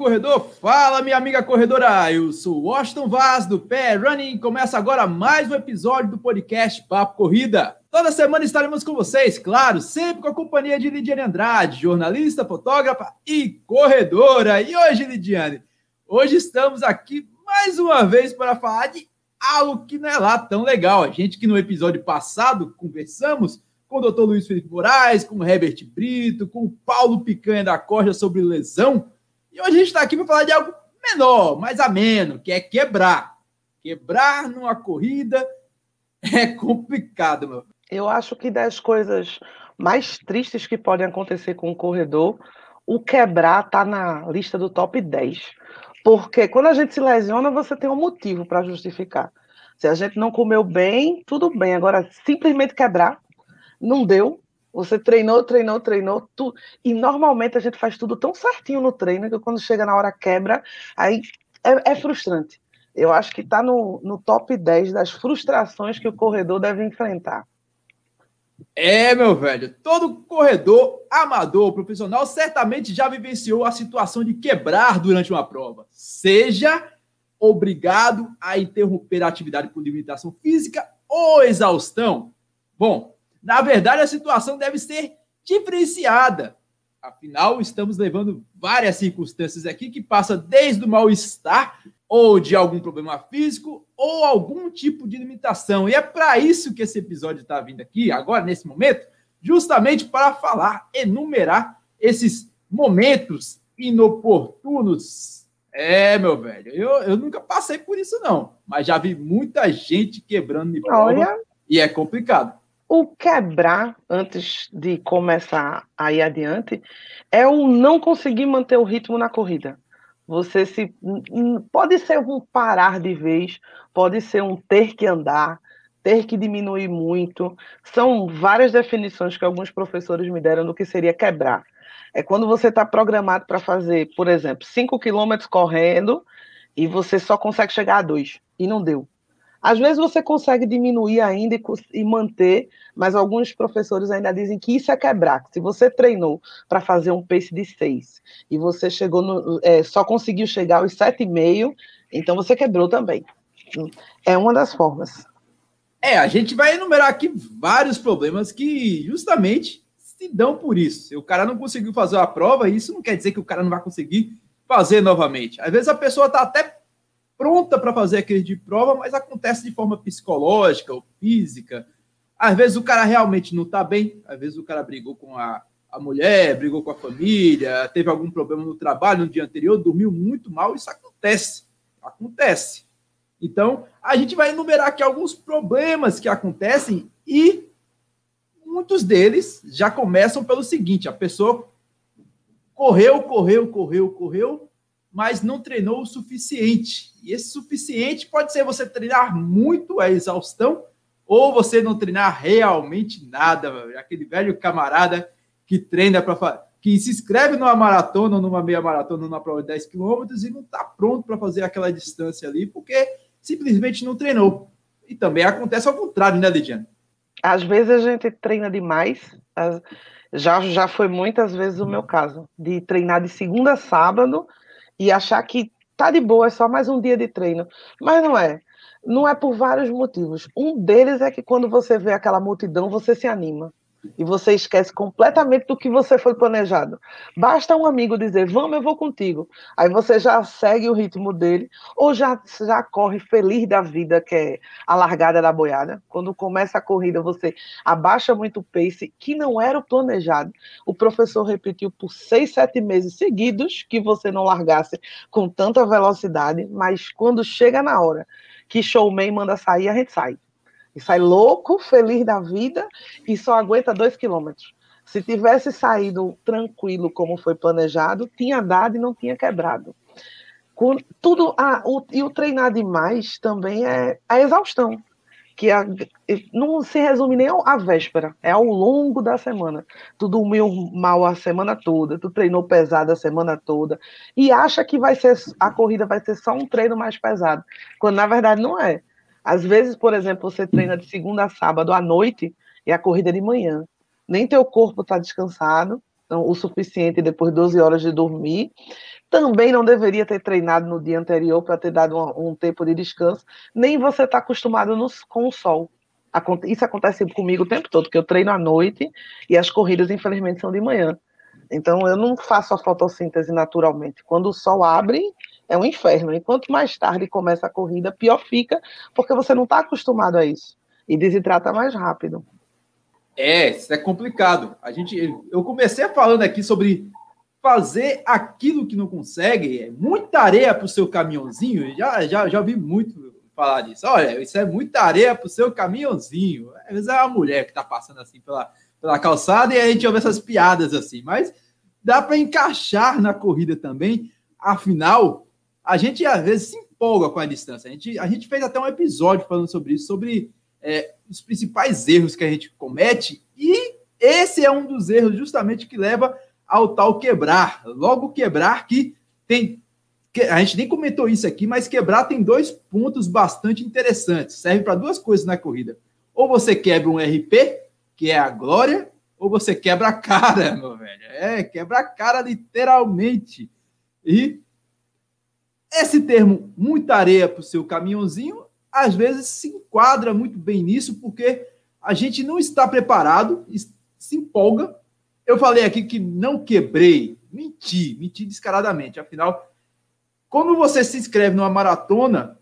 Corredor, fala, minha amiga corredora. Eu sou Washington Vaz, do Pé Running. Começa agora mais um episódio do podcast Papo Corrida. Toda semana estaremos com vocês, claro, sempre com a companhia de Lidiane Andrade, jornalista, fotógrafa e corredora. E hoje, Lidiane, hoje estamos aqui mais uma vez para falar de algo que não é lá tão legal. A gente que no episódio passado conversamos com o doutor Luiz Felipe Moraes, com o Herbert Brito, com o Paulo Picanha da Corja sobre lesão. E hoje a gente está aqui para falar de algo menor, mais ameno, que é quebrar. Quebrar numa corrida é complicado, meu. Eu acho que das coisas mais tristes que podem acontecer com o corredor, o quebrar está na lista do top 10. Porque quando a gente se lesiona, você tem um motivo para justificar. Se a gente não comeu bem, tudo bem. Agora, simplesmente quebrar, não deu. Você treinou, treinou, treinou, tu... e normalmente a gente faz tudo tão certinho no treino que quando chega na hora quebra, aí é, é frustrante. Eu acho que está no, no top 10 das frustrações que o corredor deve enfrentar. É, meu velho, todo corredor amador profissional certamente já vivenciou a situação de quebrar durante uma prova, seja obrigado a interromper a atividade por limitação física ou exaustão. Bom, na verdade, a situação deve ser diferenciada. Afinal, estamos levando várias circunstâncias aqui que passa desde o mal-estar ou de algum problema físico ou algum tipo de limitação. E é para isso que esse episódio está vindo aqui, agora, nesse momento, justamente para falar, enumerar esses momentos inoportunos. É, meu velho, eu, eu nunca passei por isso, não, mas já vi muita gente quebrando de prova Olha. e é complicado. O quebrar, antes de começar a ir adiante, é o não conseguir manter o ritmo na corrida. Você se. Pode ser um parar de vez, pode ser um ter que andar, ter que diminuir muito. São várias definições que alguns professores me deram do que seria quebrar. É quando você está programado para fazer, por exemplo, 5 quilômetros correndo e você só consegue chegar a dois e não deu. Às vezes você consegue diminuir ainda e, e, manter, mas alguns professores ainda dizem que isso é quebrar. Se você treinou para fazer um pace de 6 e você chegou no, é, só conseguiu chegar aos 7,5, então você quebrou também. É uma das formas. É, a gente vai enumerar aqui vários problemas que justamente se dão por isso. Se o cara não conseguiu fazer a prova, isso não quer dizer que o cara não vai conseguir fazer novamente. Às vezes a pessoa está até pronta para fazer aquele de prova, mas acontece de forma psicológica ou física. Às vezes o cara realmente não está bem, às vezes o cara brigou com a, a mulher, brigou com a família, teve algum problema no trabalho no dia anterior, dormiu muito mal, isso acontece. Acontece. Então, a gente vai enumerar aqui alguns problemas que acontecem e muitos deles já começam pelo seguinte: a pessoa correu, correu, correu, correu, mas não treinou o suficiente. E esse suficiente pode ser você treinar muito a exaustão ou você não treinar realmente nada, aquele velho camarada que treina para que se inscreve numa maratona ou numa meia maratona, numa prova de 10 quilômetros e não está pronto para fazer aquela distância ali, porque simplesmente não treinou. E também acontece ao contrário, né, Lidiane? Às vezes a gente treina demais, já, já foi muitas vezes o meu caso, de treinar de segunda a sábado, e achar que tá de boa, é só mais um dia de treino. Mas não é. Não é por vários motivos. Um deles é que quando você vê aquela multidão, você se anima e você esquece completamente do que você foi planejado. Basta um amigo dizer, vamos, eu vou contigo. Aí você já segue o ritmo dele, ou já, já corre feliz da vida, que é a largada da boiada. Quando começa a corrida, você abaixa muito o pace, que não era o planejado. O professor repetiu por seis, sete meses seguidos que você não largasse com tanta velocidade, mas quando chega na hora que showman manda sair, a gente sai e sai louco, feliz da vida e só aguenta dois quilômetros. Se tivesse saído tranquilo como foi planejado, tinha dado e não tinha quebrado. Com tudo ah, o, e o treinar demais também é a exaustão, que a, não se resume nem à véspera, é ao longo da semana. Tu dormiu mal a semana toda, tu treinou pesado a semana toda e acha que vai ser a corrida vai ser só um treino mais pesado, quando na verdade não é. Às vezes, por exemplo, você treina de segunda a sábado à noite e a corrida é de manhã. Nem teu corpo está descansado então, o suficiente depois de 12 horas de dormir também não deveria ter treinado no dia anterior para ter dado um, um, tempo de descanso, nem você está acostumado no, com o sol. Isso acontece comigo o tempo todo, que eu treino à noite e as corridas, infelizmente, são de manhã. Então, eu não faço a fotossíntese naturalmente. Quando o sol abre, é um inferno. E quanto mais tarde começa a corrida, pior fica, porque você não está acostumado a isso. E desidrata mais rápido. É, isso é complicado. A gente, eu comecei falando aqui sobre fazer aquilo que não consegue, é muita areia para o seu caminhãozinho. Já, já, já vi muito falar disso. Olha, isso é muita areia para o seu caminhãozinho. Às vezes é uma mulher que está passando assim pela, pela calçada e a gente ouve essas piadas assim, mas dá para encaixar na corrida também. Afinal, a gente às vezes se empolga com a distância. A gente, a gente fez até um episódio falando sobre isso, sobre é, os principais erros que a gente comete, e esse é um dos erros justamente que leva ao tal quebrar. Logo, quebrar que tem. A gente nem comentou isso aqui, mas quebrar tem dois pontos bastante interessantes. Serve para duas coisas na corrida. Ou você quebra um RP, que é a glória, ou você quebra a cara, meu velho. É, quebra a cara literalmente. E esse termo, muita areia para o seu caminhãozinho, às vezes se enquadra muito bem nisso, porque a gente não está preparado, se empolga. Eu falei aqui que não quebrei, menti, menti descaradamente. Afinal, quando você se inscreve numa maratona,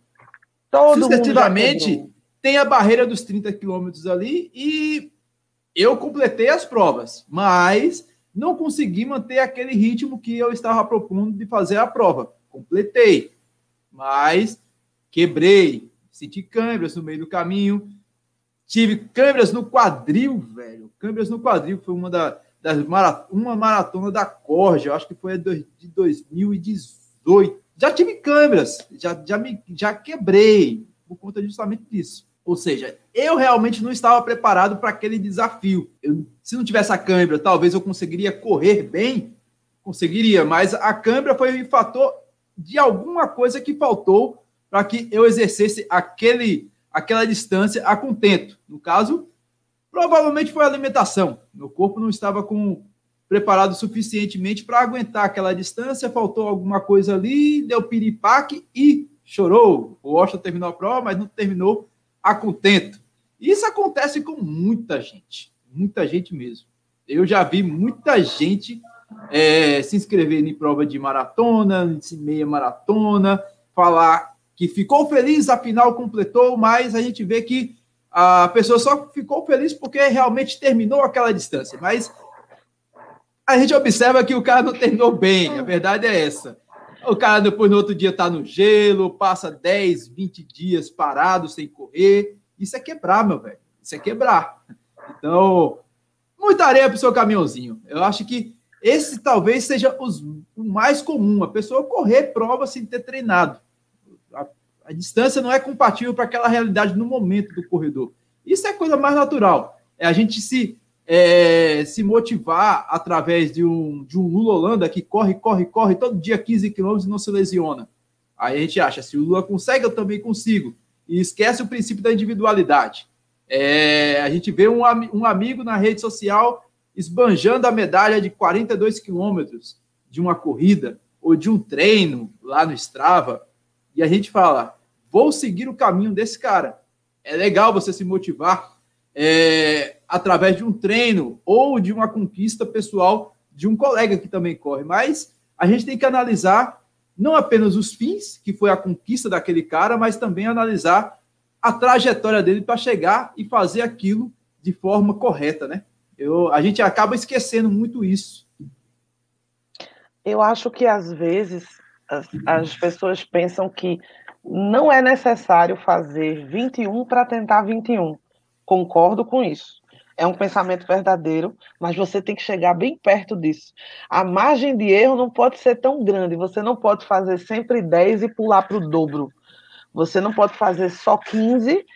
Todo sucessivamente tem a barreira dos 30 quilômetros ali e eu completei as provas, mas não consegui manter aquele ritmo que eu estava propondo de fazer a prova. Completei, mas quebrei, senti câimbras no meio do caminho, tive câimbras no quadril, velho. Câimbras no quadril foi uma da, das marat uma maratona da Corja, acho que foi de 2018. Já tive câimbras, já, já, me, já quebrei por conta justamente disso. Ou seja, eu realmente não estava preparado para aquele desafio. Eu, se não tivesse a câimbra, talvez eu conseguiria correr bem, conseguiria, mas a câimbra foi um fator de alguma coisa que faltou para que eu exercesse aquele, aquela distância a contento. No caso, provavelmente foi a alimentação. Meu corpo não estava com, preparado suficientemente para aguentar aquela distância, faltou alguma coisa ali, deu piripaque e chorou. O Washington terminou a prova, mas não terminou a contento. Isso acontece com muita gente, muita gente mesmo. Eu já vi muita gente é, se inscrever em prova de maratona, de meia maratona, falar que ficou feliz, afinal completou, mas a gente vê que a pessoa só ficou feliz porque realmente terminou aquela distância. Mas a gente observa que o cara não terminou bem, a verdade é essa. O cara depois no outro dia está no gelo, passa 10, 20 dias parado sem correr. Isso é quebrar, meu velho. Isso é quebrar. Então, muita areia para o seu caminhãozinho. Eu acho que esse talvez seja os, o mais comum, a pessoa correr prova sem ter treinado a distância não é compatível para aquela realidade no momento do corredor. Isso é coisa mais natural. É a gente se, é, se motivar através de um, de um Lula Holanda que corre, corre, corre todo dia 15 quilômetros e não se lesiona. Aí a gente acha, se o Lula consegue, eu também consigo. E esquece o princípio da individualidade. É, a gente vê um, um amigo na rede social esbanjando a medalha de 42 quilômetros de uma corrida ou de um treino lá no Strava, e a gente fala, vou seguir o caminho desse cara. É legal você se motivar é, através de um treino ou de uma conquista pessoal de um colega que também corre, mas a gente tem que analisar não apenas os fins, que foi a conquista daquele cara, mas também analisar a trajetória dele para chegar e fazer aquilo de forma correta, né? Eu, a gente acaba esquecendo muito isso. Eu acho que às vezes as, as pessoas pensam que não é necessário fazer 21 para tentar 21. Concordo com isso. É um pensamento verdadeiro, mas você tem que chegar bem perto disso. A margem de erro não pode ser tão grande. Você não pode fazer sempre 10 e pular para o dobro. Você não pode fazer só 15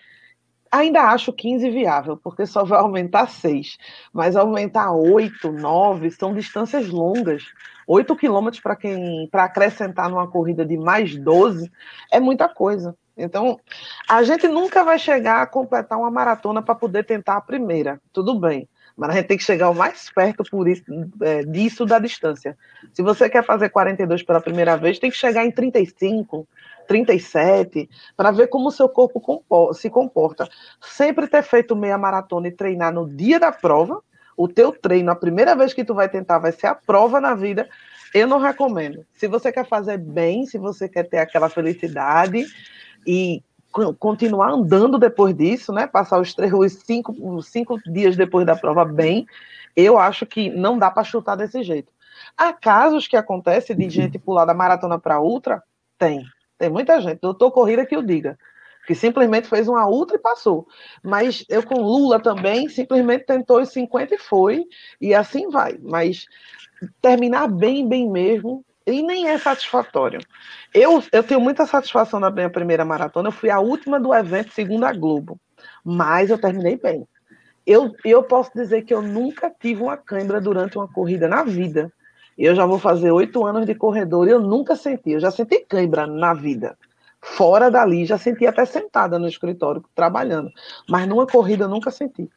ainda acho 15 viável, porque só vai aumentar 6. Mas aumentar 8, 9 são distâncias longas. 8 quilômetros para quem para acrescentar numa corrida de mais 12 é muita coisa. Então, a gente nunca vai chegar a completar uma maratona para poder tentar a primeira. Tudo bem. Mas a gente tem que chegar o mais perto por isso, é, disso da distância. Se você quer fazer 42 pela primeira vez, tem que chegar em 35, 37, para ver como o seu corpo se comporta. Sempre ter feito meia maratona e treinar no dia da prova, o teu treino, a primeira vez que tu vai tentar, vai ser a prova na vida, eu não recomendo. Se você quer fazer bem, se você quer ter aquela felicidade e continuar andando depois disso, né? Passar os três, os cinco, os cinco dias depois da prova bem, eu acho que não dá para chutar desse jeito. Há casos que acontece de gente pular da maratona para ultra? Tem. Tem muita gente. Doutor Corrida que o diga. Que simplesmente fez uma ultra e passou. Mas eu com Lula também, simplesmente tentou os 50 e foi. E assim vai. Mas terminar bem, bem mesmo, e nem é satisfatório. Eu, eu tenho muita satisfação na minha primeira maratona, eu fui a última do evento, segundo a Globo, mas eu terminei bem. Eu, eu posso dizer que eu nunca tive uma cãibra durante uma corrida na vida. Eu já vou fazer oito anos de corredor e eu nunca senti. Eu já senti cãibra na vida. Fora dali, já senti até sentada no escritório, trabalhando. Mas numa corrida eu nunca senti.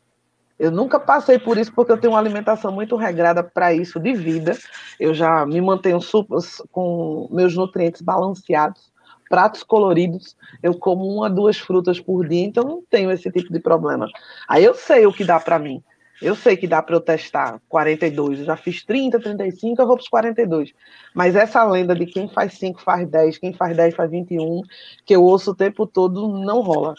Eu nunca passei por isso porque eu tenho uma alimentação muito regrada para isso de vida. Eu já me mantenho super, com meus nutrientes balanceados, pratos coloridos. Eu como uma, duas frutas por dia, então não tenho esse tipo de problema. Aí eu sei o que dá para mim. Eu sei que dá para eu testar 42. Eu já fiz 30, 35, eu vou para os 42. Mas essa lenda de quem faz 5 faz 10, quem faz 10 faz 21, que eu ouço o tempo todo, não rola.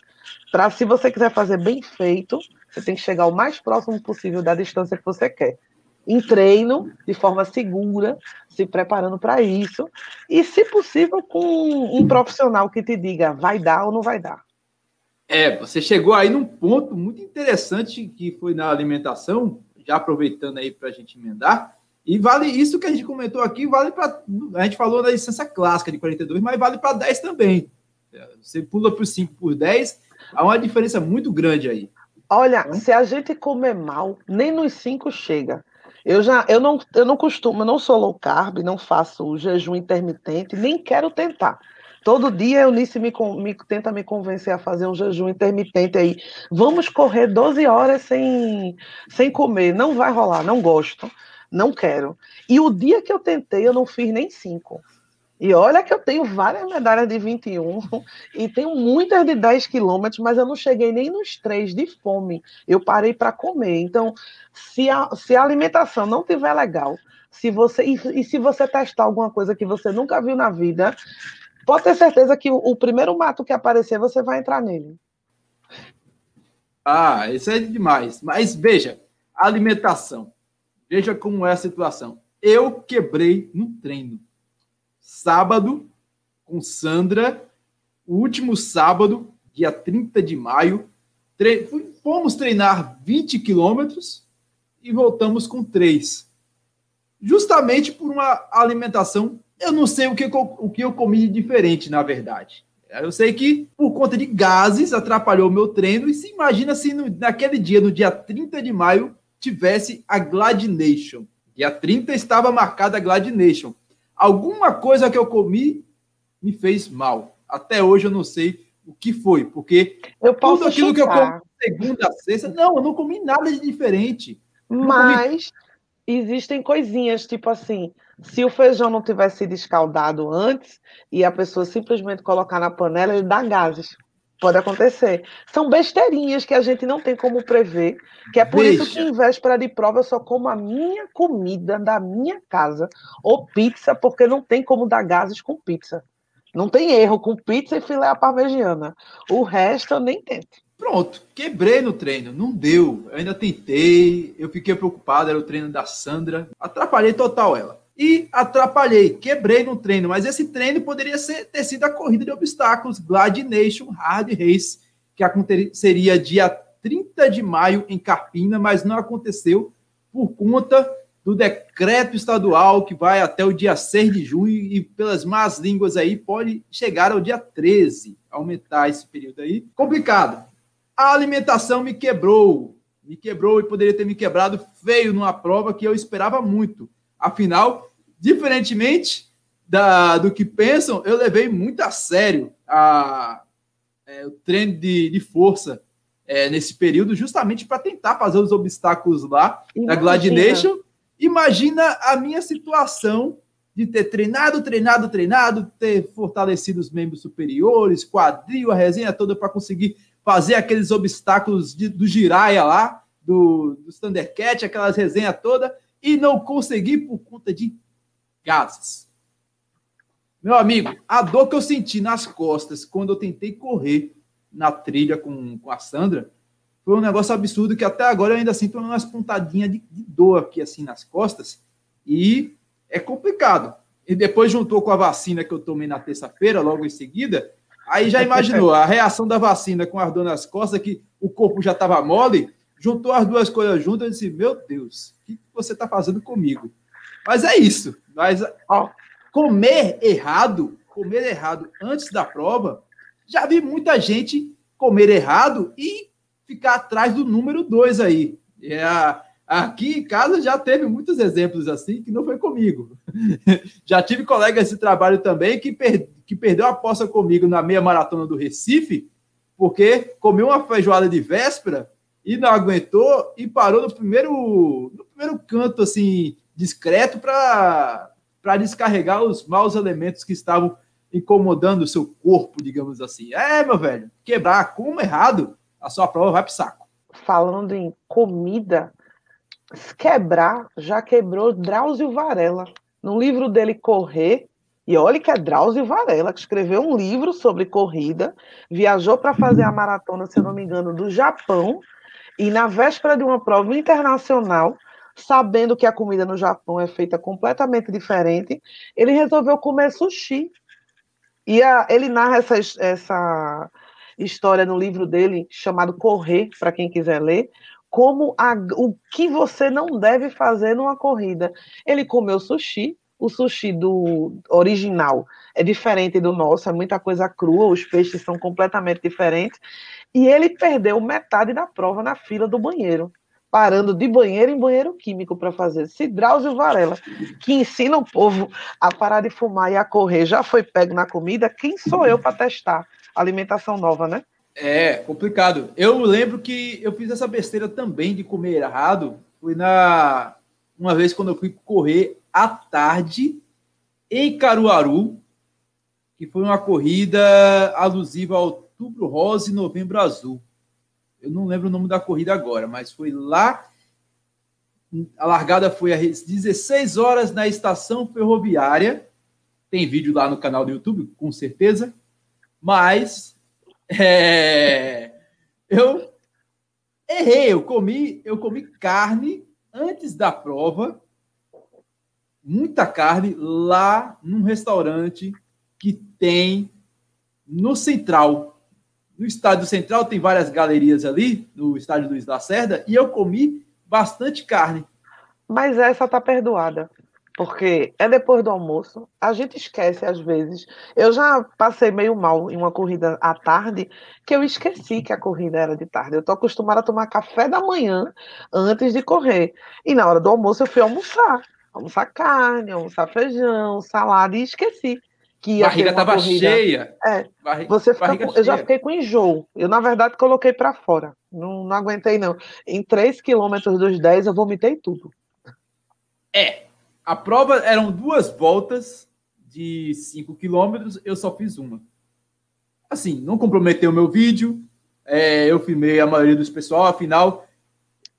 Para se você quiser fazer bem feito, você tem que chegar o mais próximo possível da distância que você quer. Em treino, de forma segura, se preparando para isso. E, se possível, com um profissional que te diga vai dar ou não vai dar. É, você chegou aí num ponto muito interessante que foi na alimentação, já aproveitando aí para a gente emendar. E vale isso que a gente comentou aqui, vale para. A gente falou da licença clássica de 42, mas vale para 10 também. Você pula por 5 por 10, há uma diferença muito grande aí. Olha, hum? se a gente comer mal, nem nos cinco chega. Eu já, eu não, eu não costumo, eu não sou low carb, não faço jejum intermitente, nem quero tentar. Todo dia Eunice me, me, tenta me convencer a fazer um jejum intermitente aí. Vamos correr 12 horas sem, sem comer. Não vai rolar, não gosto, não quero. E o dia que eu tentei, eu não fiz nem cinco. E olha que eu tenho várias medalhas de 21 e tenho muitas de 10 quilômetros, mas eu não cheguei nem nos três de fome. Eu parei para comer. Então, se a, se a alimentação não tiver legal, se você e, e, se você testar alguma coisa que você nunca viu na vida, pode ter certeza que o, o primeiro mato que aparecer, você vai entrar nele. Ah, isso é demais. Mas veja, alimentação. Veja como é a situação. Eu quebrei no treino sábado com Sandra, o último sábado, dia 30 de maio. Tre fomos treinar 20 quilômetros e voltamos com 3. Justamente por uma alimentação, eu não sei o que, o que eu comi de diferente, na verdade. Eu sei que por conta de gases atrapalhou o meu treino. E se imagina se no, naquele dia, no dia 30 de maio, tivesse a Gladination. Dia 30 estava marcada a Gladination alguma coisa que eu comi me fez mal. Até hoje eu não sei o que foi, porque eu posso tudo aquilo chutar. que eu comi segunda sexta, não, eu não comi nada de diferente. Mas comi... existem coisinhas, tipo assim, se o feijão não tivesse sido escaldado antes e a pessoa simplesmente colocar na panela, ele dá gases. Pode acontecer. São besteirinhas que a gente não tem como prever, que é por Deixa. isso que em véspera de prova eu só como a minha comida da minha casa, ou pizza, porque não tem como dar gases com pizza. Não tem erro com pizza e filé à parmegiana. O resto eu nem tento. Pronto, quebrei no treino, não deu. Eu ainda tentei, eu fiquei preocupado, era o treino da Sandra. Atrapalhei total ela e atrapalhei, quebrei no treino, mas esse treino poderia ser, ter sido a corrida de obstáculos Glad Nation Hard Race, que aconteceria dia 30 de maio em Carpina, mas não aconteceu por conta do decreto estadual que vai até o dia 6 de junho e pelas más línguas aí pode chegar ao dia 13, aumentar esse período aí. Complicado. A alimentação me quebrou, me quebrou e poderia ter me quebrado feio numa prova que eu esperava muito. Afinal, diferentemente da, do que pensam, eu levei muito a sério a, é, o treino de, de força. é, nesse período, justamente para tentar fazer os obstáculos lá Imagina. na Gladination. Imagina a minha situação de ter treinado, treinado, treinado, ter fortalecido os membros superiores, quadril, a resenha toda para conseguir fazer aqueles obstáculos de, do giraia lá, do, do Thundercat, aquelas resenhas todas, e não consegui por conta de gases. Meu amigo, a dor que eu senti nas costas quando eu tentei correr na trilha com, com a Sandra foi um negócio absurdo que até agora eu ainda sinto umas pontadinhas de, de dor aqui assim nas costas e é complicado. E depois juntou com a vacina que eu tomei na terça-feira, logo em seguida, aí já imaginou a reação da vacina com as dor nas costas, que o corpo já estava mole, juntou as duas coisas juntas e disse: Meu Deus, o que você está fazendo comigo? Mas é isso. Mas ó, comer errado, comer errado antes da prova, já vi muita gente comer errado e ficar atrás do número dois aí. É aqui em casa já teve muitos exemplos assim que não foi comigo. já tive colegas de trabalho também que, per, que perdeu a aposta comigo na meia maratona do Recife, porque comeu uma feijoada de véspera e não aguentou e parou no primeiro, no primeiro canto, assim, discreto, para descarregar os maus elementos que estavam incomodando o seu corpo, digamos assim. É, meu velho, quebrar como errado, a sua prova vai para saco. Falando em comida, quebrar, já quebrou Drauzio Varela. No livro dele, Correr, e olha que é Drauzio Varela, que escreveu um livro sobre corrida, viajou para fazer a maratona, se eu não me engano, do Japão, e na véspera de uma prova internacional, sabendo que a comida no Japão é feita completamente diferente, ele resolveu comer sushi. E a, ele narra essa, essa história no livro dele, chamado Correr, para quem quiser ler, como a, o que você não deve fazer numa corrida. Ele comeu sushi, o sushi do original é diferente do nosso, é muita coisa crua, os peixes são completamente diferentes. E ele perdeu metade da prova na fila do banheiro, parando de banheiro em banheiro químico para fazer. Se Drauzio Varela, que ensina o povo a parar de fumar e a correr, já foi pego na comida, quem sou eu para testar alimentação nova, né? É, complicado. Eu lembro que eu fiz essa besteira também de comer errado. Fui na. Uma vez quando eu fui correr à tarde em Caruaru, que foi uma corrida alusiva ao Outubro Rosa e Novembro Azul. Eu não lembro o nome da corrida agora, mas foi lá. A largada foi às 16 horas na estação ferroviária. Tem vídeo lá no canal do YouTube, com certeza. Mas é, eu errei, eu comi, eu comi carne antes da prova, muita carne lá num restaurante que tem no Central, no Estádio Central tem várias galerias ali, no Estádio Luiz Lacerda, e eu comi bastante carne. Mas essa tá perdoada, porque é depois do almoço, a gente esquece às vezes. Eu já passei meio mal em uma corrida à tarde, que eu esqueci que a corrida era de tarde. Eu tô acostumada a tomar café da manhã antes de correr. E na hora do almoço eu fui almoçar. Almoçar carne, almoçar feijão, salada, e esqueci que a barriga estava cheia. É. Barriga, você fica com, eu já fiquei com enjoo. Eu, na verdade, coloquei para fora. Não, não aguentei, não. Em 3 quilômetros dos 10, eu vomitei tudo. É. A prova eram duas voltas de 5 quilômetros, eu só fiz uma. Assim, não comprometeu o meu vídeo. É, eu filmei a maioria dos pessoal, afinal,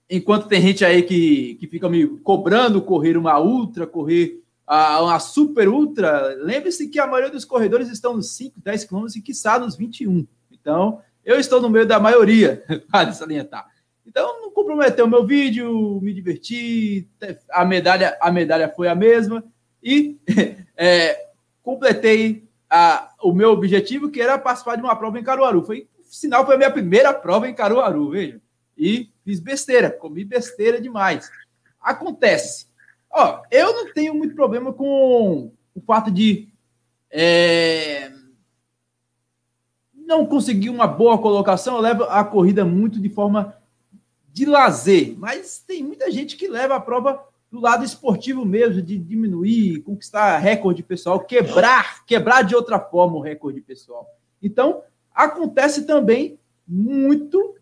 enquanto tem gente aí que, que fica me cobrando correr uma ultra, correr a, uma super ultra, lembre-se que a maioria dos corredores estão nos 5, 10 quilômetros e quiçá nos 21. Então, eu estou no meio da maioria, para salientar. Então, não comprometeu o meu vídeo, me diverti, a medalha, a medalha foi a mesma e é, completei a, o meu objetivo, que era participar de uma prova em Caruaru. Foi, sinal, foi a minha primeira prova em Caruaru, veja. E fiz besteira, comi besteira demais. Acontece. Ó, eu não tenho muito problema com o fato de é, não conseguir uma boa colocação. Eu levo a corrida muito de forma de lazer, mas tem muita gente que leva a prova do lado esportivo mesmo, de diminuir, conquistar recorde pessoal, quebrar, quebrar de outra forma o recorde pessoal. Então, acontece também muito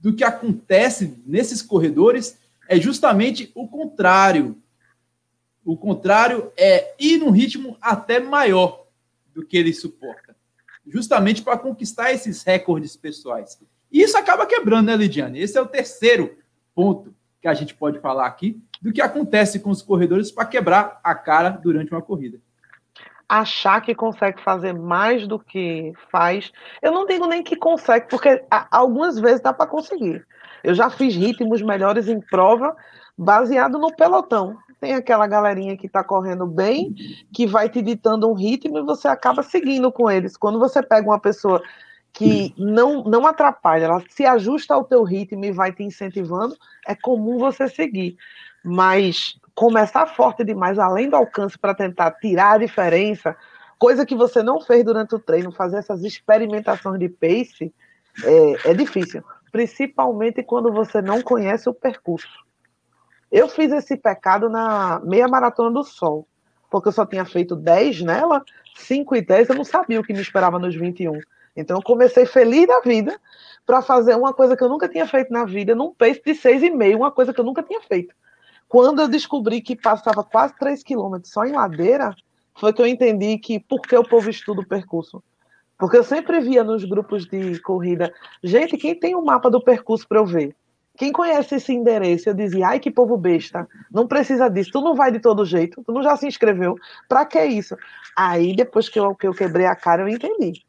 do que acontece nesses corredores é justamente o contrário. O contrário é ir num ritmo até maior do que ele suporta, justamente para conquistar esses recordes pessoais. E isso acaba quebrando, né, Lidiane? Esse é o terceiro ponto que a gente pode falar aqui do que acontece com os corredores para quebrar a cara durante uma corrida. Achar que consegue fazer mais do que faz. Eu não digo nem que consegue, porque algumas vezes dá para conseguir. Eu já fiz ritmos melhores em prova baseado no pelotão. Tem aquela galerinha que está correndo bem, que vai te ditando um ritmo e você acaba seguindo com eles. Quando você pega uma pessoa que não, não atrapalha, ela se ajusta ao teu ritmo e vai te incentivando, é comum você seguir. Mas começar forte demais, além do alcance, para tentar tirar a diferença, coisa que você não fez durante o treino, fazer essas experimentações de pace, é, é difícil. Principalmente quando você não conhece o percurso. Eu fiz esse pecado na meia maratona do sol, porque eu só tinha feito 10 nela, 5 e 10, eu não sabia o que me esperava nos 21. Então eu comecei feliz da vida para fazer uma coisa que eu nunca tinha feito na vida, num pace de 6,5, uma coisa que eu nunca tinha feito. Quando eu descobri que passava quase 3 quilômetros só em ladeira, foi que eu entendi que por que o povo estuda o percurso. Porque eu sempre via nos grupos de corrida, gente, quem tem o um mapa do percurso para eu ver? Quem conhece esse endereço? Eu dizia, ai que povo besta, não precisa disso, tu não vai de todo jeito, tu não já se inscreveu, para que isso? Aí depois que eu, que eu quebrei a cara, eu entendi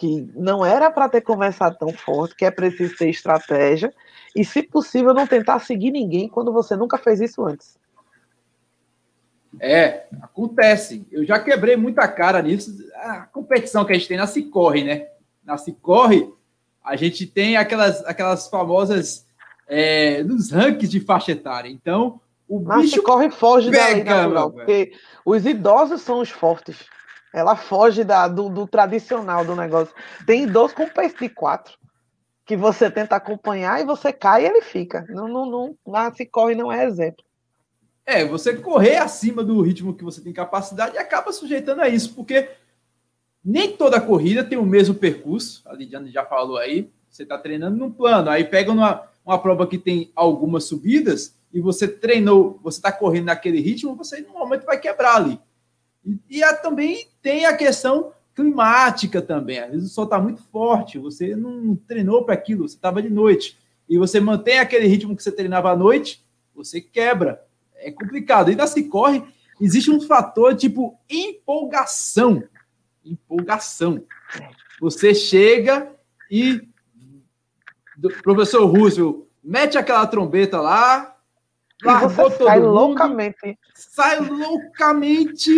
que não era para ter conversado tão forte, que é preciso ter estratégia, e, se possível, não tentar seguir ninguém quando você nunca fez isso antes. É, acontece. Eu já quebrei muita cara nisso. A competição que a gente tem na Cicorre, né? Na Cicorre, a gente tem aquelas, aquelas famosas é, nos rankings de faixa etária. Então, o bicho. Cicorre foge pega, da natural, porque os idosos são os fortes. Ela foge da, do, do, tradicional do negócio. Tem idoso com pace de 4, que você tenta acompanhar e você cai e ele fica. Não, não, não, lá se corre não é exemplo. É, você correr acima do ritmo que você tem capacidade e acaba sujeitando a isso, porque nem toda corrida tem o mesmo percurso. A Lidiane já falou aí, você está treinando num plano, aí pega uma, uma prova que tem algumas subidas e você treinou, você está correndo naquele ritmo, você no momento vai quebrar ali. E, e a, também tem a questão climática também. Às vezes o sol está muito forte, você não treinou para aquilo, você estava de noite. E você mantém aquele ritmo que você treinava à noite, você quebra. É complicado. Ainda se corre, existe um fator tipo empolgação. Empolgação. Você chega e professor Roosevelt mete aquela trombeta lá, largou todo sai mundo, loucamente. sai loucamente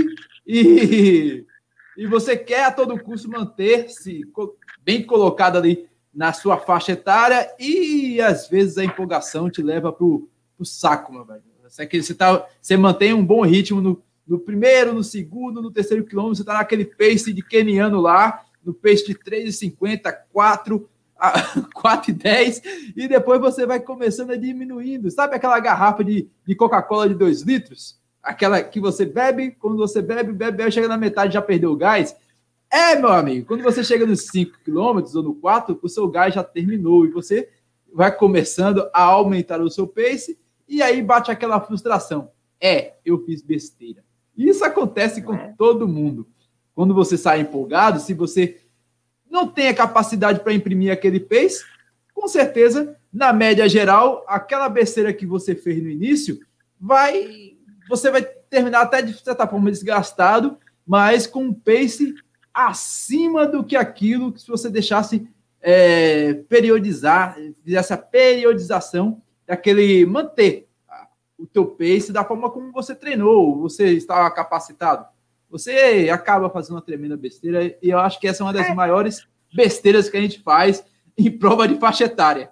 e, e você quer a todo custo manter-se bem colocado ali na sua faixa etária e às vezes a empolgação te leva para o saco, meu velho. Você, você, tá, você mantém um bom ritmo no, no primeiro, no segundo, no terceiro quilômetro, você está naquele pace de keniano lá, no pace de 3,50, 4, 4 e 10, e depois você vai começando a diminuindo. Sabe aquela garrafa de, de Coca-Cola de 2 litros? aquela que você bebe, quando você bebe, bebe, bebe, chega na metade já perdeu o gás. É, meu amigo, quando você chega nos 5 quilômetros ou no 4, o seu gás já terminou e você vai começando a aumentar o seu pace e aí bate aquela frustração. É, eu fiz besteira. Isso acontece com é. todo mundo. Quando você sai empolgado, se você não tem a capacidade para imprimir aquele pace, com certeza, na média geral, aquela besteira que você fez no início vai você vai terminar até de certa forma desgastado, mas com um pace acima do que aquilo que se você deixasse é, periodizar, fizesse a periodização daquele manter o teu pace da forma como você treinou, você estava capacitado. Você acaba fazendo uma tremenda besteira e eu acho que essa é uma das é. maiores besteiras que a gente faz em prova de faixa etária.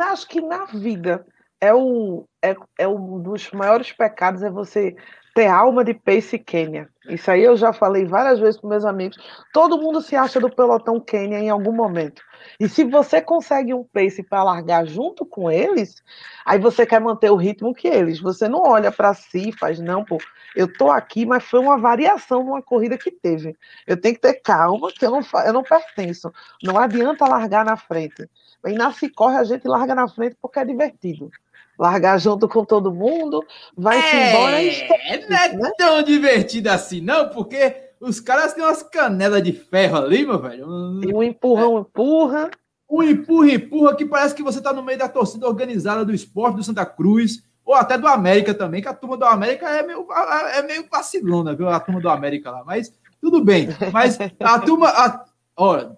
Acho que na vida é, o, é, é um dos maiores pecados é você ter alma de pace Quênia. Isso aí eu já falei várias vezes para meus amigos. Todo mundo se acha do pelotão Quênia em algum momento. E se você consegue um pace para largar junto com eles, aí você quer manter o ritmo que eles. Você não olha para si e faz, não, pô, eu tô aqui, mas foi uma variação numa corrida que teve. Eu tenho que ter calma, que eu não, eu não pertenço. Não adianta largar na frente. E na corre a gente larga na frente porque é divertido largar junto com todo mundo, vai-se é, embora Não é né? tão divertido assim, não, porque os caras têm umas canelas de ferro ali, meu velho. Um empurrão, é. empurra. Um empurra, empurra, que parece que você tá no meio da torcida organizada do esporte do Santa Cruz, ou até do América também, que a turma do América é meio, é meio vacilona, viu? A turma do América lá, mas tudo bem. Mas a turma. A, ó,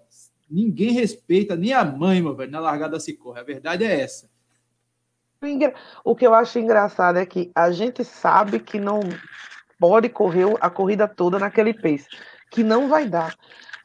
ninguém respeita nem a mãe, meu velho, na largada se corre. A verdade é essa. O que eu acho engraçado é que a gente sabe que não pode correr a corrida toda naquele pace, que não vai dar.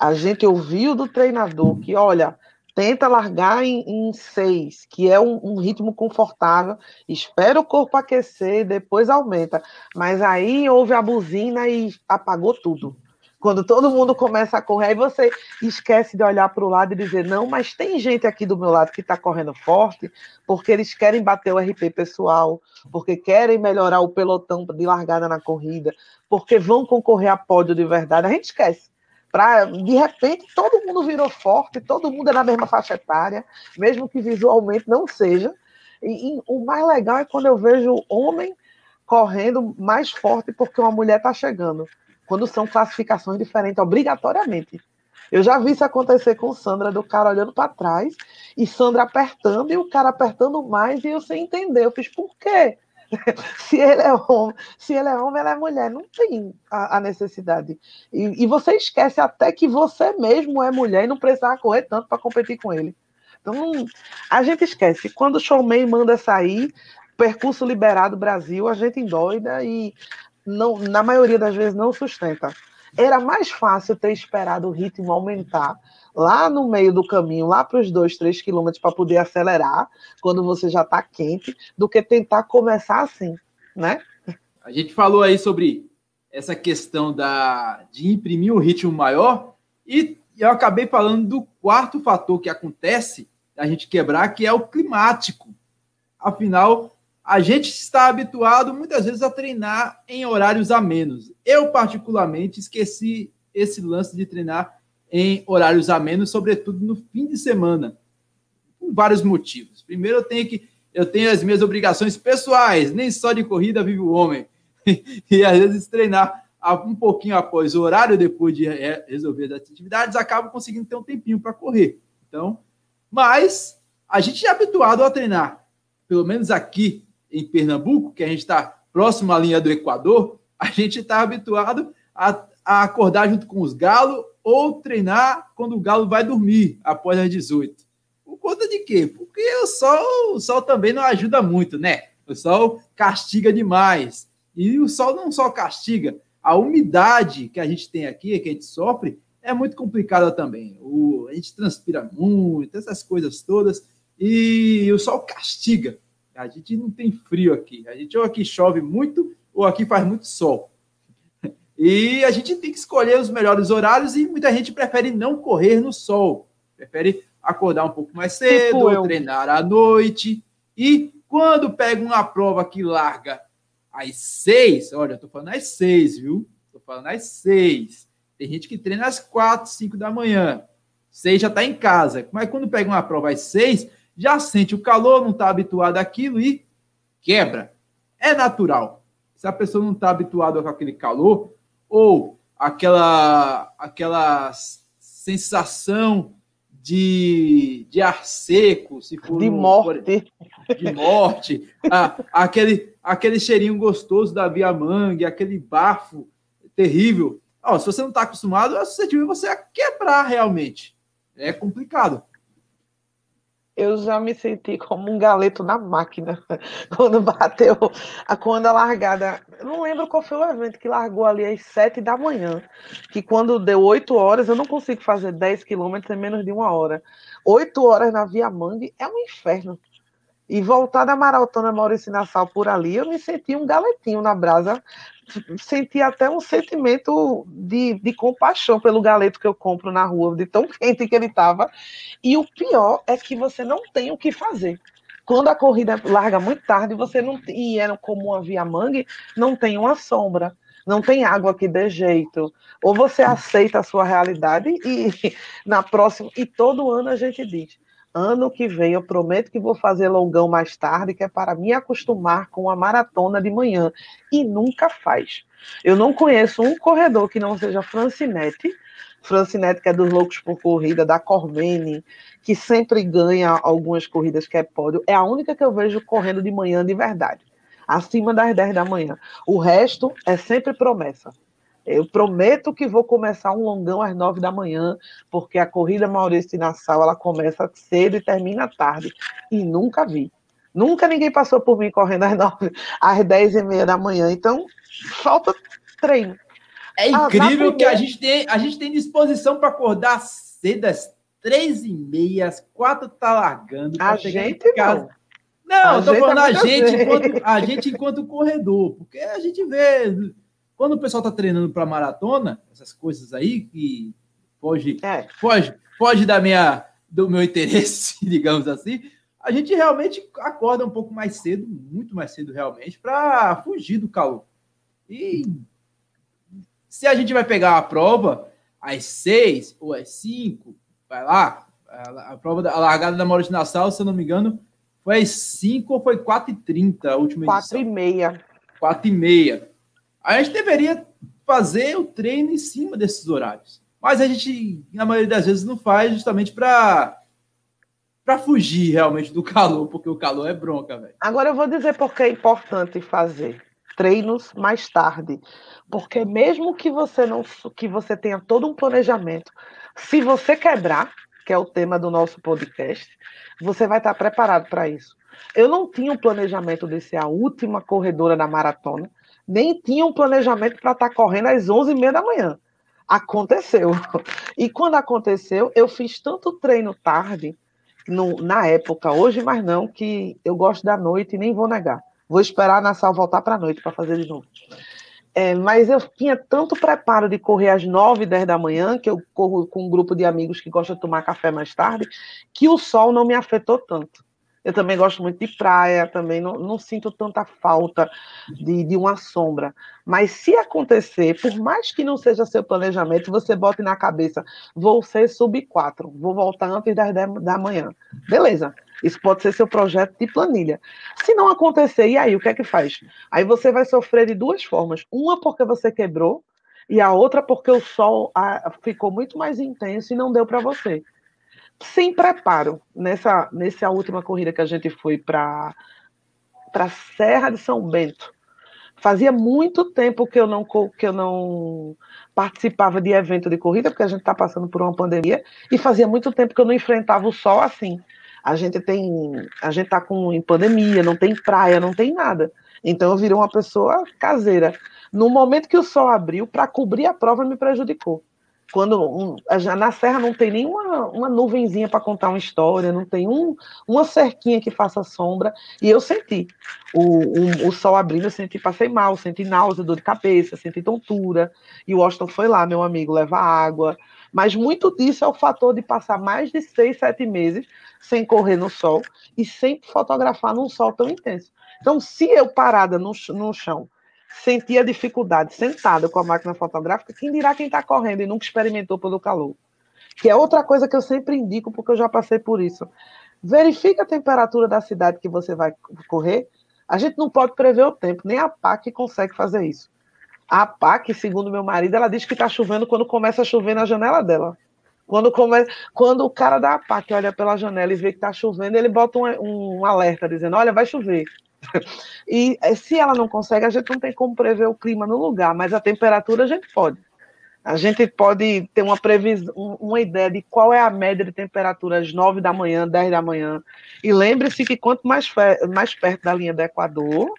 A gente ouviu do treinador que, olha, tenta largar em, em seis, que é um, um, ritmo confortável, espera o corpo aquecer, depois aumenta. Mas aí houve a buzina e apagou tudo. Quando todo mundo começa a correr, aí você esquece de olhar para o lado e dizer: não, mas tem gente aqui do meu lado que está correndo forte, porque eles querem bater o RP pessoal, porque querem melhorar o pelotão de largada na corrida, porque vão concorrer a pódio de verdade. A gente esquece. Pra, de repente, todo mundo virou forte, todo mundo é na mesma faixa etária, mesmo que visualmente não seja. E, e o mais legal é quando eu vejo homem correndo mais forte porque uma mulher está chegando quando são classificações diferentes, obrigatoriamente. Eu já vi isso acontecer com Sandra, do cara olhando para trás, e Sandra apertando, e o cara apertando mais, e eu sem entender. Eu fiz, por quê? se ele é homem, se ele é homem, ela é mulher. Não tem a, a necessidade. E, e, você esquece até que você mesmo é mulher e não precisava correr tanto para competir com ele. Então, a gente esquece. Quando o showman manda sair, percurso liberado Brasil, a gente endoida e não, na maioria das vezes não sustenta. Era mais fácil ter esperado o ritmo aumentar lá no meio do caminho, lá para os dois, três quilômetros, para poder acelerar quando você já está quente, do que tentar começar assim, né? A gente falou aí sobre essa questão da, de imprimir um ritmo maior e eu acabei falando do quarto fator que acontece a gente quebrar, que é o climático. Afinal, a gente está habituado muitas vezes a treinar em horários a menos. Eu, particularmente, esqueci esse lance de treinar em horários a menos, sobretudo no fim de semana, por vários motivos. Primeiro, eu tenho que eu tenho as minhas obrigações pessoais, nem só de corrida vive o homem. e às vezes treinar um pouquinho após o horário, depois de resolver as atividades, acabo conseguindo ter um tempinho para correr. Então, mas a gente é habituado a treinar, pelo menos aqui em Pernambuco, que a gente está próximo à linha do Equador, a gente está habituado a, a, acordar junto com os galos ou treinar quando o galo vai dormir após as 18. Por conta de quê? Porque o sol, o sol também não ajuda muito, né? O sol castiga demais. E o sol não só castiga, a umidade que a gente tem aqui, que a gente sofre, é muito complicada também. O, a gente transpira muito, essas coisas todas, e o sol castiga. A gente não tem frio aqui. A gente ou aqui chove muito ou aqui faz muito sol. E a gente tem que escolher os melhores horários e muita gente prefere não correr no sol. Prefere acordar um pouco mais cedo, tipo treinar à noite. E quando pega uma prova que larga às seis, olha, eu tô falando às seis, viu? Tô falando às seis. Tem gente que treina às quatro, cinco da manhã. Seis já tá em casa. Mas quando pega uma prova às seis, já sente o calor, não está habituado àquilo e quebra. É natural. Se a pessoa não está habituada com aquele calor, ou aquela, aquela sensação de, de ar seco, se for de morte, de morte, ah, aquele, aquele cheirinho gostoso da via mangue, aquele bafo terrível. Oh, se você não está acostumado, é suscetível você a quebrar realmente. É complicado eu já me senti como um galeto na máquina quando bateu, quando a largada. Eu não lembro qual foi o evento que largou ali às sete da manhã. Que quando deu oito horas, eu não consigo fazer 10 quilômetros em menos de uma hora. Oito horas na Via Mangue é um inferno. E voltar da maratona Maurício Nassau por ali, eu me senti um galetinho na brasa. Senti até um sentimento de, de compaixão pelo galeto que eu compro na rua, de tão quente que ele estava. E o pior é que você não tem o que fazer. Quando a corrida larga muito tarde, você não e era como uma via mangue, não tem uma sombra, não tem água que dê jeito. Ou você aceita a sua realidade e na próxima e todo ano a gente diz, ano que vem eu prometo que vou fazer longão mais tarde, que é para me acostumar com a maratona de manhã e nunca faz. Eu não conheço um corredor que não seja Francinete, Francinete, que é dos Loucos por Corrida, da Cormene, que sempre ganha algumas corridas que é pódio, é a única que eu vejo correndo de manhã de verdade, acima das 10 da manhã. O resto é sempre promessa. Eu prometo que vou começar um longão às 9 da manhã, porque a corrida Maurício Nassau ela começa cedo e termina tarde. E nunca vi. Nunca ninguém passou por mim correndo às 9, às 10 e meia da manhã. Então, falta treino. É ah, incrível ah, que a gente tem, a gente tem disposição para acordar cedo às três e meia, às quatro tá largando. A gente. Não, não eu tô falando a gente, enquanto, a gente enquanto corredor, porque a gente vê quando o pessoal tá treinando para maratona, essas coisas aí que foge, é. foge, foge da minha do meu interesse, digamos assim, a gente realmente acorda um pouco mais cedo, muito mais cedo realmente, para fugir do calor. E se a gente vai pegar a prova às seis ou às cinco, vai lá, a, prova da a largada da Maurício Nassau, se eu não me engano, foi às cinco ou foi quatro e trinta a última edição? Quatro e meia. Quatro e meia. A gente deveria fazer o treino em cima desses horários. Mas a gente, na maioria das vezes, não faz justamente para para fugir realmente do calor, porque o calor é bronca, velho. Agora eu vou dizer porque é importante fazer treinos mais tarde, porque mesmo que você não que você tenha todo um planejamento, se você quebrar, que é o tema do nosso podcast, você vai estar preparado para isso. Eu não tinha um planejamento de ser a última corredora da maratona, nem tinha um planejamento para estar correndo às 11h30 da manhã. Aconteceu. E quando aconteceu, eu fiz tanto treino tarde, no, na época, hoje mais não, que eu gosto da noite e nem vou negar. Vou esperar a Nassau voltar para a noite para fazer de novo. É, mas eu tinha tanto preparo de correr às 9, 10 da manhã, que eu corro com um grupo de amigos que gosta de tomar café mais tarde, que o sol não me afetou tanto. Eu também gosto muito de praia, também não, não sinto tanta falta de, de uma sombra. Mas se acontecer, por mais que não seja seu planejamento, você bote na cabeça, vou ser sub 4, vou voltar antes das 10 da manhã. Beleza, isso pode ser seu projeto de planilha. Se não acontecer, e aí, o que é que faz? Aí você vai sofrer de duas formas. Uma porque você quebrou, e a outra porque o sol ficou muito mais intenso e não deu para você sem preparo. Nessa, nessa última corrida que a gente foi para a Serra de São Bento, fazia muito tempo que eu não que eu não participava de evento de corrida, porque a gente está passando por uma pandemia, e fazia muito tempo que eu não enfrentava o sol assim. A gente tem, a gente está com em pandemia, não tem praia, não tem nada. Então eu virei uma pessoa caseira. No momento que o sol abriu, para cobrir a prova, me prejudicou quando na serra não tem nenhuma uma nuvenzinha para contar uma história, não tem um, uma cerquinha que faça sombra, e eu senti o, o, o sol abrindo, eu senti, passei mal, senti náusea, dor de cabeça, senti tontura, e o Washington foi lá, meu amigo, levar água, mas muito disso é o fator de passar mais de seis, sete meses sem correr no sol e sem fotografar num sol tão intenso. Então, se eu parada no, no chão sentia dificuldade sentada com a máquina fotográfica, quem dirá quem está correndo e nunca experimentou pelo calor? Que é outra coisa que eu sempre indico, porque eu já passei por isso. Verifique a temperatura da cidade que você vai correr. A gente não pode prever o tempo, nem a PAC consegue fazer isso. A PAC, segundo meu marido, ela diz que está chovendo quando começa a chover na janela dela. Quando, come... quando o cara da APAC olha pela janela e vê que está chovendo, ele bota um, um alerta dizendo: Olha, vai chover. E eh, se ela não consegue, a gente não tem como prever o clima no lugar, mas a temperatura a gente pode. A gente pode ter uma previsão, uma ideia de qual é a média de temperatura às 9 da manhã, 10 da manhã. E lembre-se que quanto mais, mais perto da linha do Equador,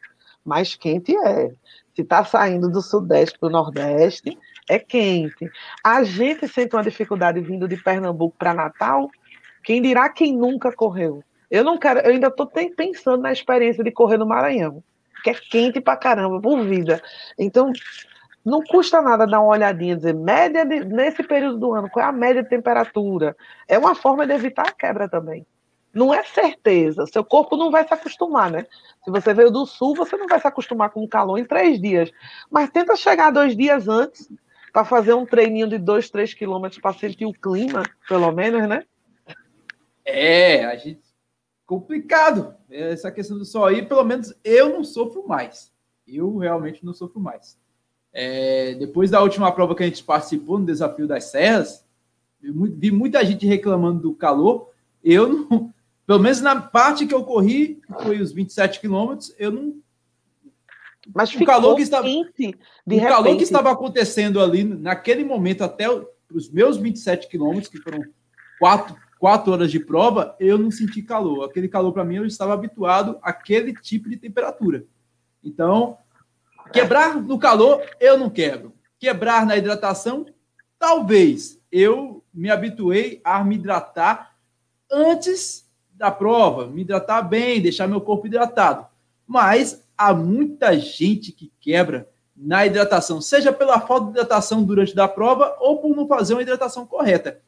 mais quente é. Se está saindo do sudeste para o nordeste, é quente. A gente sente uma dificuldade vindo de Pernambuco para Natal. Quem dirá quem nunca correu? Eu não quero, eu ainda estou pensando na experiência de correr no Maranhão, que é quente pra caramba, por vida. Então, não custa nada dar uma olhadinha, dizer média de, nesse período do ano, qual é a média de temperatura. É uma forma de evitar a quebra também. Não é certeza, seu corpo não vai se acostumar, né? Se você veio do sul, você não vai se acostumar com o calor em três dias. Mas tenta chegar dois dias antes para fazer um treininho de dois, três quilômetros para sentir o clima, pelo menos, né? É, a gente complicado essa questão do sol aí. Pelo menos eu não sofro mais. Eu realmente não sofro mais. É, depois da última prova que a gente participou no desafio das serras, vi muita gente reclamando do calor. Eu não, pelo menos na parte que eu corri, que foi os 27 quilômetros, eu não. Mas o calor que estava, o calor que estava acontecendo ali naquele momento até os meus 27 quilômetros, que foram quatro, quatro horas de prova, eu não senti calor. Aquele calor para mim eu estava habituado àquele tipo de temperatura. Então, quebrar no calor eu não quebro. Quebrar na hidratação, talvez. Eu me habituei a me hidratar antes da prova, me hidratar bem, deixar meu corpo hidratado. Mas há muita gente que quebra na hidratação, seja pela falta de hidratação durante da prova ou por não fazer uma hidratação correta.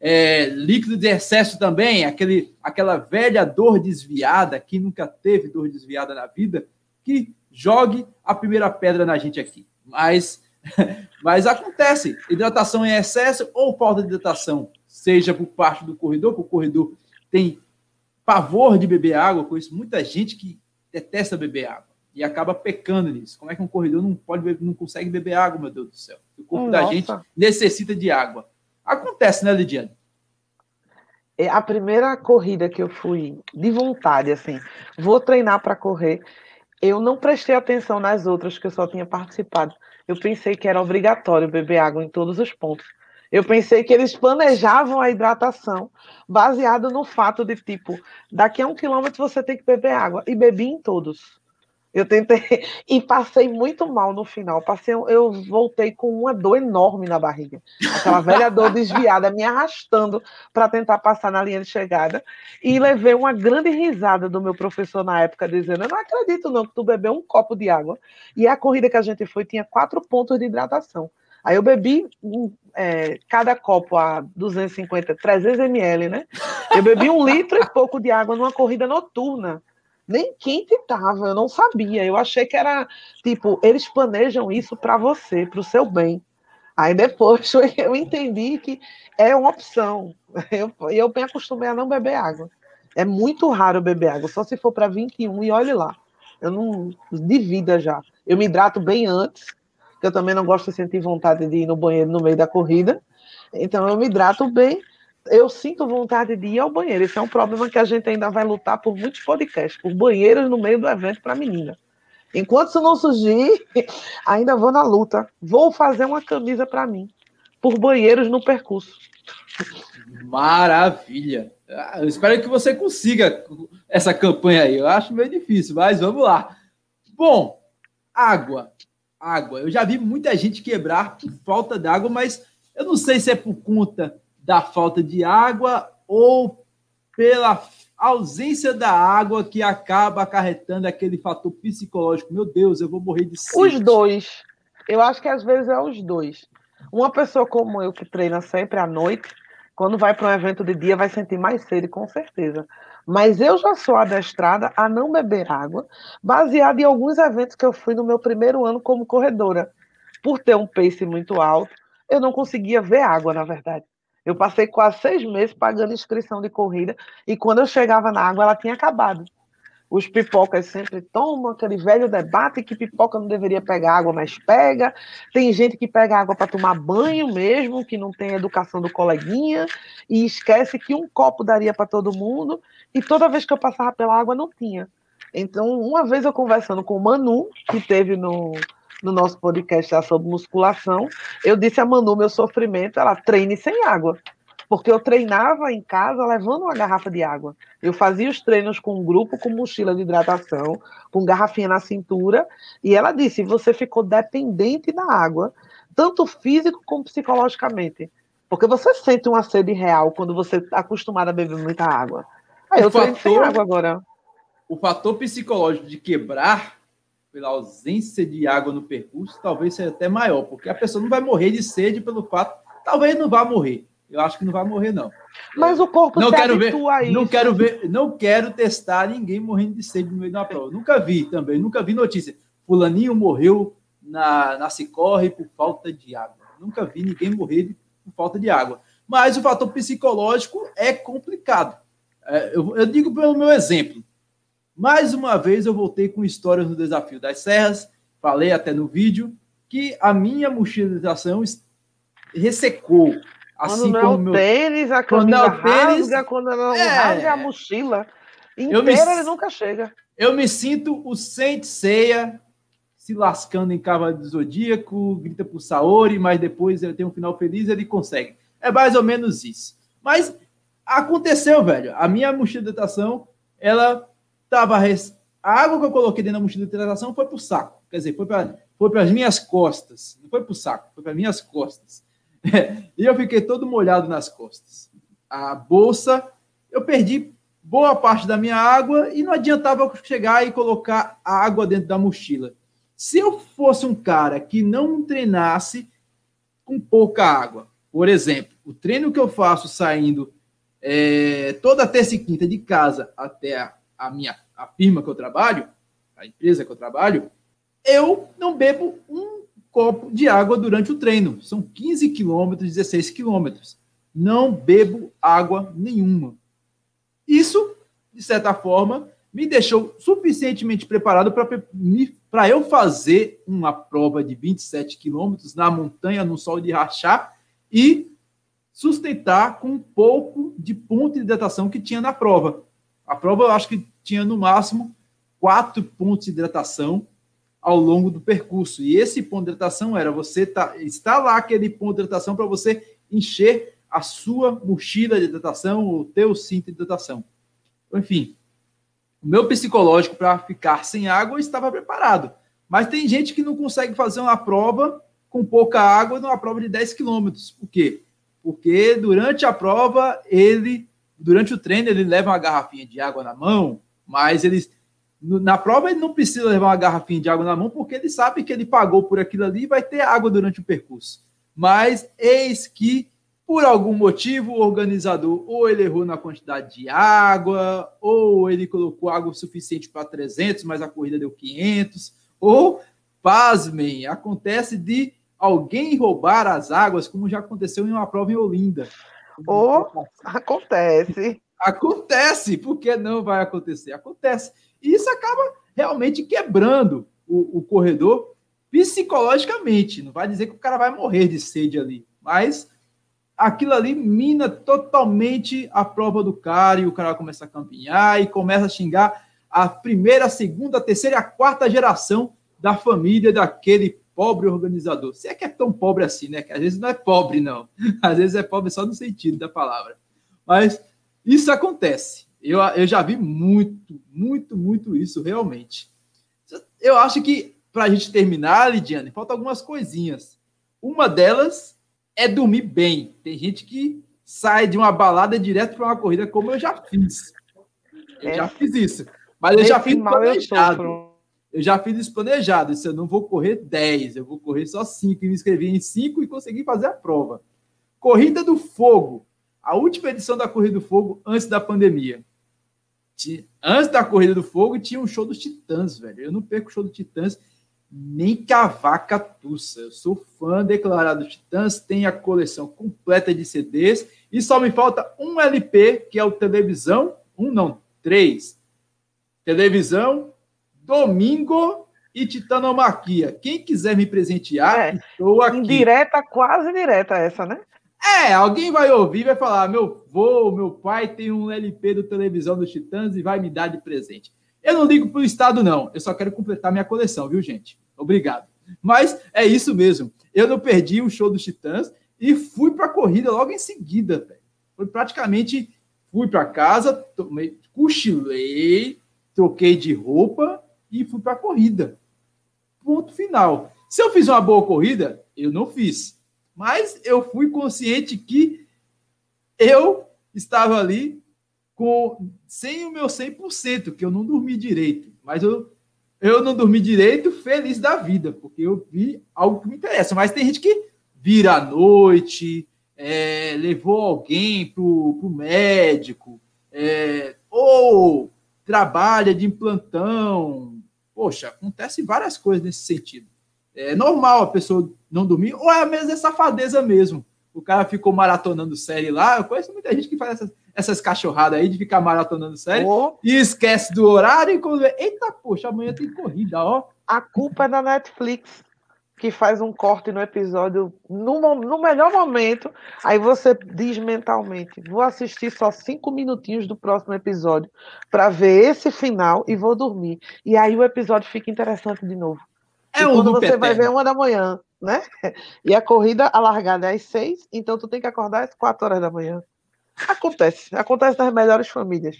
É, líquido de excesso também, aquele, aquela velha dor desviada, que nunca teve dor desviada na vida, que jogue a primeira pedra na gente aqui. Mas, mas acontece, hidratação em excesso ou falta de hidratação, seja por parte do corredor, que o corredor tem pavor de beber água, conheço muita gente que detesta beber água e acaba pecando nisso. Como é que um corredor não pode beber, não consegue beber água, meu Deus do céu? O corpo Nossa. da gente necessita de água. Acontece, né, Lidiane? É a primeira corrida que eu fui de vontade, assim, vou treinar para correr. Eu não prestei atenção nas outras que eu só tinha participado. Eu pensei que era obrigatório beber água em todos os pontos. Eu pensei que eles planejavam a hidratação baseado no fato de, tipo, daqui a um quilômetro você tem que beber água. E bebi em todos. Eu tentei e passei muito mal no final. Passei, eu voltei com uma dor enorme na barriga. Aquela velha dor desviada, me arrastando para tentar passar na linha de chegada. E levei uma grande risada do meu professor na época, dizendo: Eu não acredito, não, que tu bebeu um copo de água. E a corrida que a gente foi tinha quatro pontos de hidratação. Aí eu bebi é, cada copo a 250, 300 ml, né? Eu bebi um litro e pouco de água numa corrida noturna. Nem quente estava, eu não sabia. Eu achei que era tipo, eles planejam isso para você, para o seu bem. Aí depois eu entendi que é uma opção. Eu, eu me acostumei a não beber água. É muito raro beber água, só se for para 21 e olhe lá. Eu não. de vida já. Eu me hidrato bem antes que eu também não gosto de sentir vontade de ir no banheiro no meio da corrida. Então eu me hidrato bem, eu sinto vontade de ir ao banheiro. Esse é um problema que a gente ainda vai lutar por muitos podcasts, por banheiros no meio do evento para menina. Enquanto isso não surgir, ainda vou na luta. Vou fazer uma camisa para mim, por banheiros no percurso. Maravilha! Ah, eu espero que você consiga essa campanha aí. Eu acho meio difícil, mas vamos lá. Bom, água água. Eu já vi muita gente quebrar por falta d'água, mas eu não sei se é por conta da falta de água ou pela ausência da água que acaba acarretando aquele fator psicológico. Meu Deus, eu vou morrer de sede. Os dois. Eu acho que às vezes é os dois. Uma pessoa como eu que treina sempre à noite, quando vai para um evento de dia, vai sentir mais sede, com certeza. Mas eu já sou adestrada a não beber água, baseada em alguns eventos que eu fui no meu primeiro ano como corredora. Por ter um pace muito alto, eu não conseguia ver água, na verdade. Eu passei quase seis meses pagando inscrição de corrida e quando eu chegava na água, ela tinha acabado. Os pipocas sempre tomam aquele velho debate que pipoca não deveria pegar água, mas pega. Tem gente que pega água para tomar banho mesmo, que não tem educação do coleguinha, e esquece que um copo daria para todo mundo, e toda vez que eu passava pela água não tinha. Então, uma vez eu conversando com o Manu, que teve no, no nosso podcast sobre musculação, eu disse a Manu meu sofrimento, ela treine sem água porque eu treinava em casa levando uma garrafa de água. Eu fazia os treinos com um grupo, com mochila de hidratação, com garrafinha na cintura, e ela disse: você ficou dependente da água, tanto físico como psicologicamente. Porque você sente uma sede real quando você está acostumado a beber muita água. Ah, eu fator, sem água agora. O fator psicológico de quebrar pela ausência de água no percurso talvez seja até maior, porque a pessoa não vai morrer de sede pelo fato, talvez não vá morrer. Eu acho que não vai morrer não. Mas o corpo não quero ver, Não quero ver, não quero testar ninguém morrendo de sede no meio da prova. Nunca vi também, nunca vi notícia. Fulaninho morreu na, na Cicorre por falta de água. Nunca vi ninguém morrer por falta de água. Mas o fator psicológico é complicado. É, eu, eu digo pelo meu exemplo. Mais uma vez eu voltei com histórias no desafio das serras, falei até no vídeo que a minha mochila de hidratação ressecou. Assim quando não como é o meu... tênis, a camisa quando é tênis, rasga, quando não é... rasga a mochila inteira, me... ele nunca chega. Eu me sinto o Saint Seiya se lascando em Cavalo do Zodíaco, grita pro Saori, mas depois ele tem um final feliz e ele consegue. É mais ou menos isso. Mas aconteceu, velho. A minha mochila de hidratação, ela tava. Res... A água que eu coloquei dentro da mochila de hidratação foi pro saco. Quer dizer, foi para foi as minhas costas. Não foi pro saco, foi para minhas costas. e eu fiquei todo molhado nas costas. A bolsa, eu perdi boa parte da minha água e não adiantava chegar e colocar a água dentro da mochila. Se eu fosse um cara que não treinasse com pouca água, por exemplo, o treino que eu faço saindo é, toda terça e quinta de casa até a, a, minha a firma que eu trabalho, a empresa que eu trabalho, eu não bebo um copo de água durante o treino. São 15 quilômetros, 16 quilômetros. Não bebo água nenhuma. Isso, de certa forma, me deixou suficientemente preparado para eu fazer uma prova de 27 quilômetros na montanha, no sol de rachar, e sustentar com um pouco de ponto de hidratação que tinha na prova. A prova eu acho que tinha no máximo quatro pontos de hidratação ao longo do percurso. E esse ponto de hidratação era você tá, está lá aquele ponto de hidratação para você encher a sua mochila de hidratação, o teu cinto de hidratação. Enfim, o meu psicológico para ficar sem água estava preparado. Mas tem gente que não consegue fazer uma prova com pouca água numa prova de 10 quilômetros. Por quê? Porque durante a prova, ele, durante o treino, ele leva uma garrafinha de água na mão, mas ele, na prova ele não precisa levar uma garrafinha de água na mão, porque ele sabe que ele pagou por aquilo ali e vai ter água durante o percurso. Mas eis que por algum motivo, o organizador ou ele errou na quantidade de água, ou ele colocou água suficiente para 300, mas a corrida deu 500, ou, pasmem, acontece de alguém roubar as águas, como já aconteceu em uma prova em Olinda. Ou acontece. Acontece, porque não vai acontecer? Acontece. E isso acaba realmente quebrando o, o corredor psicologicamente. Não vai dizer que o cara vai morrer de sede ali, mas aquilo ali mina totalmente a prova do cara e o cara começa a caminhar e começa a xingar a primeira, a segunda, a terceira e a quarta geração da família daquele pobre organizador. Se é que é tão pobre assim, né? Que às vezes não é pobre, não. Às vezes é pobre só no sentido da palavra. Mas isso acontece. Eu, eu já vi muito, muito, muito isso realmente. Eu acho que para a gente terminar, Lidiane, falta algumas coisinhas. Uma delas é dormir bem. Tem gente que sai de uma balada direto para uma corrida, como eu já fiz. Eu é. já fiz isso. Mas eu já fiz planejado. Eu, já fiz isso planejado. Isso eu não vou correr 10, eu vou correr só 5. E me inscrevi em 5 e consegui fazer a prova. Corrida do Fogo. A última edição da Corrida do Fogo antes da pandemia. Antes da Corrida do Fogo tinha um show dos Titãs, velho. Eu não perco o show dos Titãs nem cavaca tussa. Eu sou fã declarado de Titãs, tenho a coleção completa de CDs e só me falta um LP, que é o Televisão, um não, três. Televisão, Domingo e Titanomaquia. Quem quiser me presentear, é, estou aqui. Direta, quase direta essa, né? É, alguém vai ouvir e vai falar: meu vô, meu pai tem um LP do Televisão dos Titãs e vai me dar de presente. Eu não ligo para o Estado, não. Eu só quero completar minha coleção, viu, gente? Obrigado. Mas é isso mesmo. Eu não perdi o show dos Titãs e fui para a corrida logo em seguida, velho. Foi praticamente fui para casa, tomei, cochilei, troquei de roupa e fui para a corrida. Ponto final. Se eu fiz uma boa corrida, eu não fiz. Mas eu fui consciente que eu estava ali com sem o meu 100%, que eu não dormi direito. Mas eu, eu não dormi direito, feliz da vida, porque eu vi algo que me interessa. Mas tem gente que vira à noite, é, levou alguém para o médico, é, ou trabalha de plantão. Poxa, acontece várias coisas nesse sentido. É normal a pessoa não dormir, ou é mesmo é safadeza mesmo. O cara ficou maratonando série lá. Eu conheço muita gente que faz essas, essas cachorradas aí de ficar maratonando série oh. e esquece do horário e quando vê, eita, poxa, amanhã tem corrida, ó. A culpa é da Netflix que faz um corte no episódio no, no melhor momento, aí você diz mentalmente: vou assistir só cinco minutinhos do próximo episódio para ver esse final e vou dormir. E aí o episódio fica interessante de novo. É e quando você vai ver uma da manhã, né? E a corrida, a largada é às seis, então tu tem que acordar às quatro horas da manhã. Acontece, acontece nas melhores famílias.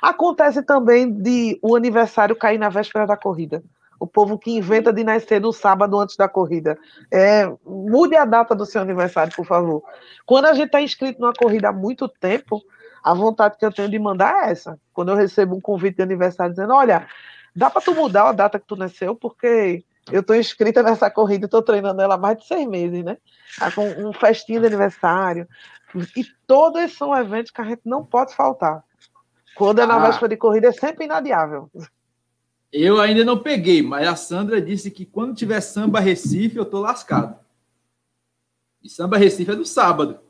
Acontece também de o aniversário cair na véspera da corrida. O povo que inventa de nascer no sábado antes da corrida. É, mude a data do seu aniversário, por favor. Quando a gente está inscrito numa corrida há muito tempo, a vontade que eu tenho de mandar é essa. Quando eu recebo um convite de aniversário dizendo, olha, dá para tu mudar a data que tu nasceu, porque eu estou inscrita nessa corrida, estou treinando ela há mais de seis meses, né? Tá com um festinho de aniversário. E todos são eventos que a gente não pode faltar. Quando é na ah. véspera de corrida, é sempre inadiável. Eu ainda não peguei, mas a Sandra disse que quando tiver samba Recife, eu tô lascado. E samba Recife é do sábado.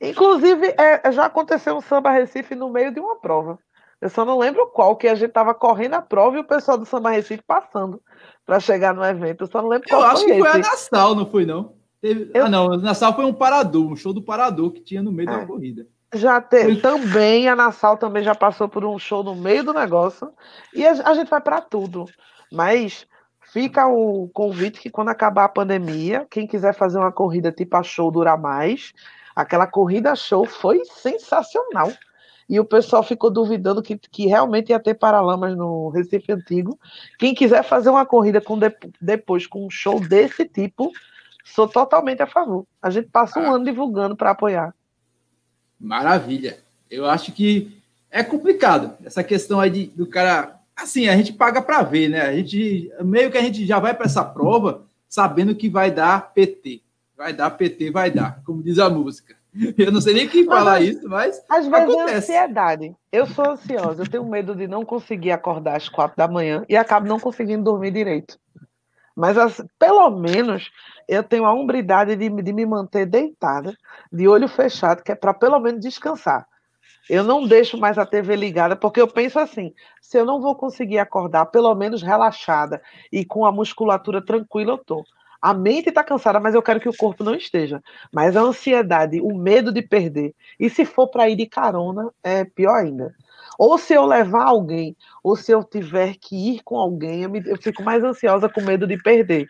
Inclusive, é, já aconteceu um samba Recife no meio de uma prova. Eu só não lembro qual, que a gente tava correndo a prova e o pessoal do Samba Recife passando para chegar no evento. Eu só não lembro qual Eu acho foi que esse. foi a Nassau, não foi não? Teve... Eu... Ah, não, a Nassau foi um parador, um show do parador que tinha no meio é. da corrida. Já teve também, a Nassau também já passou por um show no meio do negócio. E a, a gente vai para tudo. Mas fica o convite que quando acabar a pandemia, quem quiser fazer uma corrida tipo a show durar mais, aquela corrida show foi sensacional. E o pessoal ficou duvidando que, que realmente ia ter paralamas no Recife Antigo. Quem quiser fazer uma corrida com de, depois com um show desse tipo, sou totalmente a favor. A gente passa um ah. ano divulgando para apoiar. Maravilha. Eu acho que é complicado essa questão aí de, do cara. Assim, a gente paga para ver, né? A gente meio que a gente já vai para essa prova sabendo que vai dar PT. Vai dar PT, vai dar, como diz a música. Eu não sei nem quem falar isso, mas. Às vezes acontece. é ansiedade. Eu sou ansiosa, eu tenho medo de não conseguir acordar às quatro da manhã e acabo não conseguindo dormir direito. Mas as, pelo menos eu tenho a umbridade de, de me manter deitada, de olho fechado, que é para pelo menos descansar. Eu não deixo mais a TV ligada, porque eu penso assim: se eu não vou conseguir acordar, pelo menos relaxada e com a musculatura tranquila, eu tô. A mente está cansada, mas eu quero que o corpo não esteja. Mas a ansiedade, o medo de perder. E se for para ir de carona, é pior ainda. Ou se eu levar alguém, ou se eu tiver que ir com alguém, eu, me, eu fico mais ansiosa com medo de perder.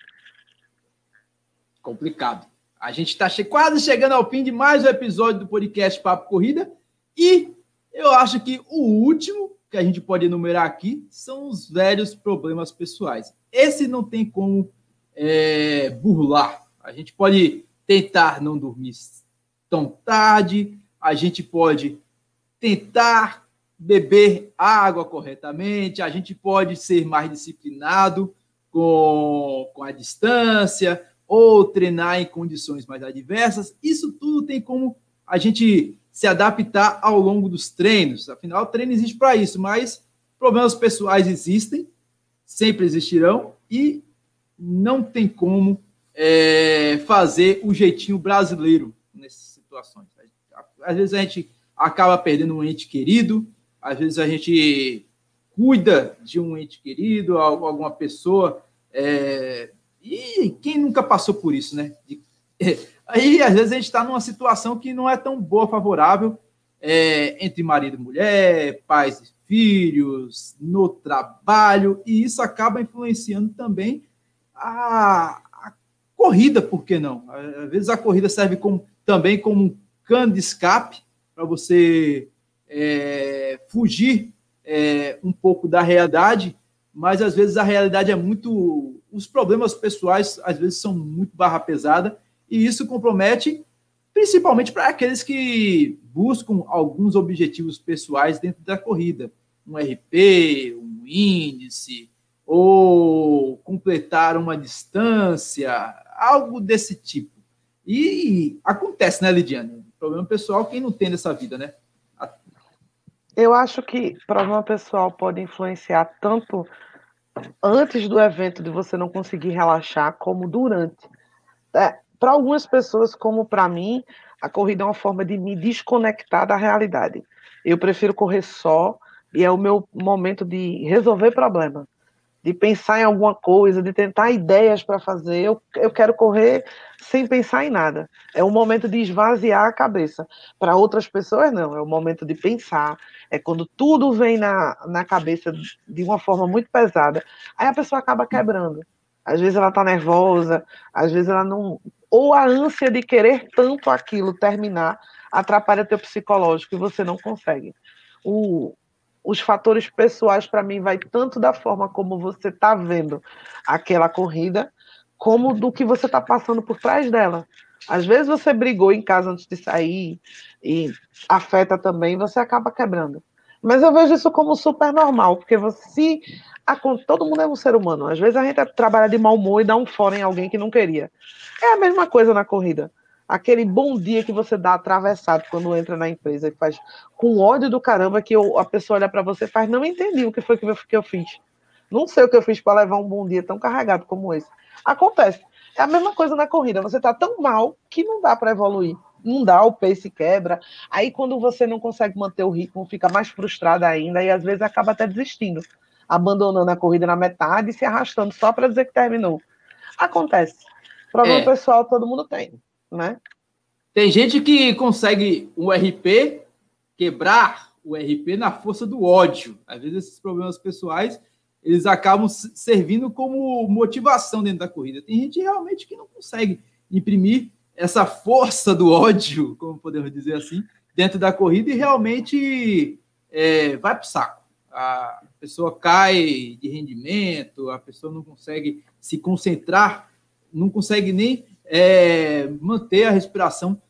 Complicado. A gente está che quase chegando ao fim de mais um episódio do podcast Papo Corrida. E eu acho que o último que a gente pode enumerar aqui são os velhos problemas pessoais. Esse não tem como é, burlar. A gente pode tentar não dormir tão tarde, a gente pode tentar beber água corretamente, a gente pode ser mais disciplinado com, com a distância, ou treinar em condições mais adversas. Isso tudo tem como a gente se adaptar ao longo dos treinos. Afinal, o treino existe para isso, mas problemas pessoais existem, sempre existirão, e não tem como é, fazer o jeitinho brasileiro nessas situações. Às vezes a gente acaba perdendo um ente querido, às vezes a gente cuida de um ente querido, alguma pessoa. É, e quem nunca passou por isso, né? É, aí, às vezes, a gente está numa situação que não é tão boa, favorável, é, entre marido e mulher, pais e filhos, no trabalho, e isso acaba influenciando também a, a corrida, por que não? Às vezes a corrida serve como, também como um cano de escape para você é, fugir é, um pouco da realidade, mas às vezes a realidade é muito. Os problemas pessoais às vezes são muito barra pesada, e isso compromete principalmente para aqueles que buscam alguns objetivos pessoais dentro da corrida, um RP, um índice, ou completar uma distância, algo desse tipo. E acontece, né, Lidiane? Problema pessoal, quem não tem nessa vida, né? Eu acho que problema pessoal pode influenciar tanto antes do evento de você não conseguir relaxar, como durante. É, para algumas pessoas, como para mim, a corrida é uma forma de me desconectar da realidade. Eu prefiro correr só e é o meu momento de resolver problema, de pensar em alguma coisa, de tentar ideias para fazer. Eu, eu quero correr sem pensar em nada. É um momento de esvaziar a cabeça. Para outras pessoas, não. É o momento de pensar. É quando tudo vem na, na cabeça de uma forma muito pesada. Aí a pessoa acaba quebrando. Às vezes ela está nervosa, às vezes ela não ou a ânsia de querer tanto aquilo terminar atrapalha teu psicológico e você não consegue. O, os fatores pessoais para mim vai tanto da forma como você está vendo aquela corrida, como do que você está passando por trás dela. Às vezes você brigou em casa antes de sair e afeta também, você acaba quebrando. Mas eu vejo isso como super normal, porque você a, todo mundo é um ser humano. Às vezes a gente trabalha de mau humor e dá um fora em alguém que não queria. É a mesma coisa na corrida. Aquele bom dia que você dá atravessado quando entra na empresa e faz com ódio do caramba que eu, a pessoa olha para você e faz, não entendi o que foi que eu, que eu fiz. Não sei o que eu fiz para levar um bom dia tão carregado como esse. Acontece. É a mesma coisa na corrida. Você está tão mal que não dá para evoluir. Não dá, o pace quebra. Aí, quando você não consegue manter o ritmo, fica mais frustrado ainda e às vezes acaba até desistindo abandonando a corrida na metade e se arrastando só para dizer que terminou. Acontece. Problema é. pessoal todo mundo tem, né? Tem gente que consegue o RP quebrar o RP na força do ódio. Às vezes esses problemas pessoais eles acabam servindo como motivação dentro da corrida. Tem gente realmente que não consegue imprimir essa força do ódio, como podemos dizer assim, dentro da corrida e realmente é, vai para o saco. A, pessoa cai de rendimento, a pessoa não consegue se concentrar, não consegue nem é, manter a respiração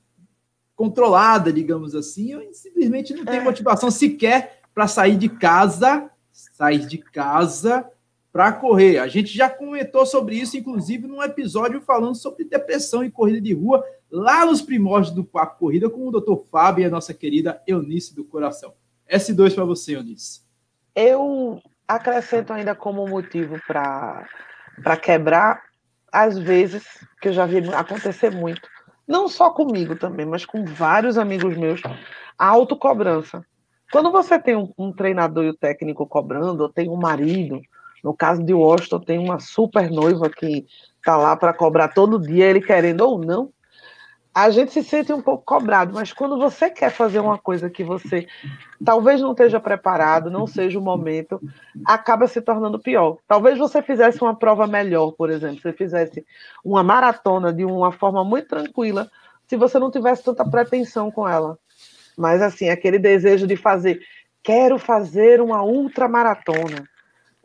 controlada, digamos assim, ou simplesmente não tem é. motivação sequer para sair de casa, sair de casa para correr. A gente já comentou sobre isso, inclusive, num episódio falando sobre depressão e corrida de rua, lá nos primórdios do Papo Corrida, com o Dr. Fábio e a nossa querida Eunice do Coração. S2 para você, Eunice. Eu acrescento ainda como motivo para quebrar, às vezes, que eu já vi acontecer muito, não só comigo também, mas com vários amigos meus, a autocobrança. Quando você tem um, um treinador e o um técnico cobrando, ou tem um marido, no caso de Washington, tem uma super noiva que está lá para cobrar todo dia, ele querendo ou não, a gente se sente um pouco cobrado, mas quando você quer fazer uma coisa que você talvez não esteja preparado, não seja o momento, acaba se tornando pior. Talvez você fizesse uma prova melhor, por exemplo, você fizesse uma maratona de uma forma muito tranquila, se você não tivesse tanta pretensão com ela. Mas assim, aquele desejo de fazer, quero fazer uma ultramaratona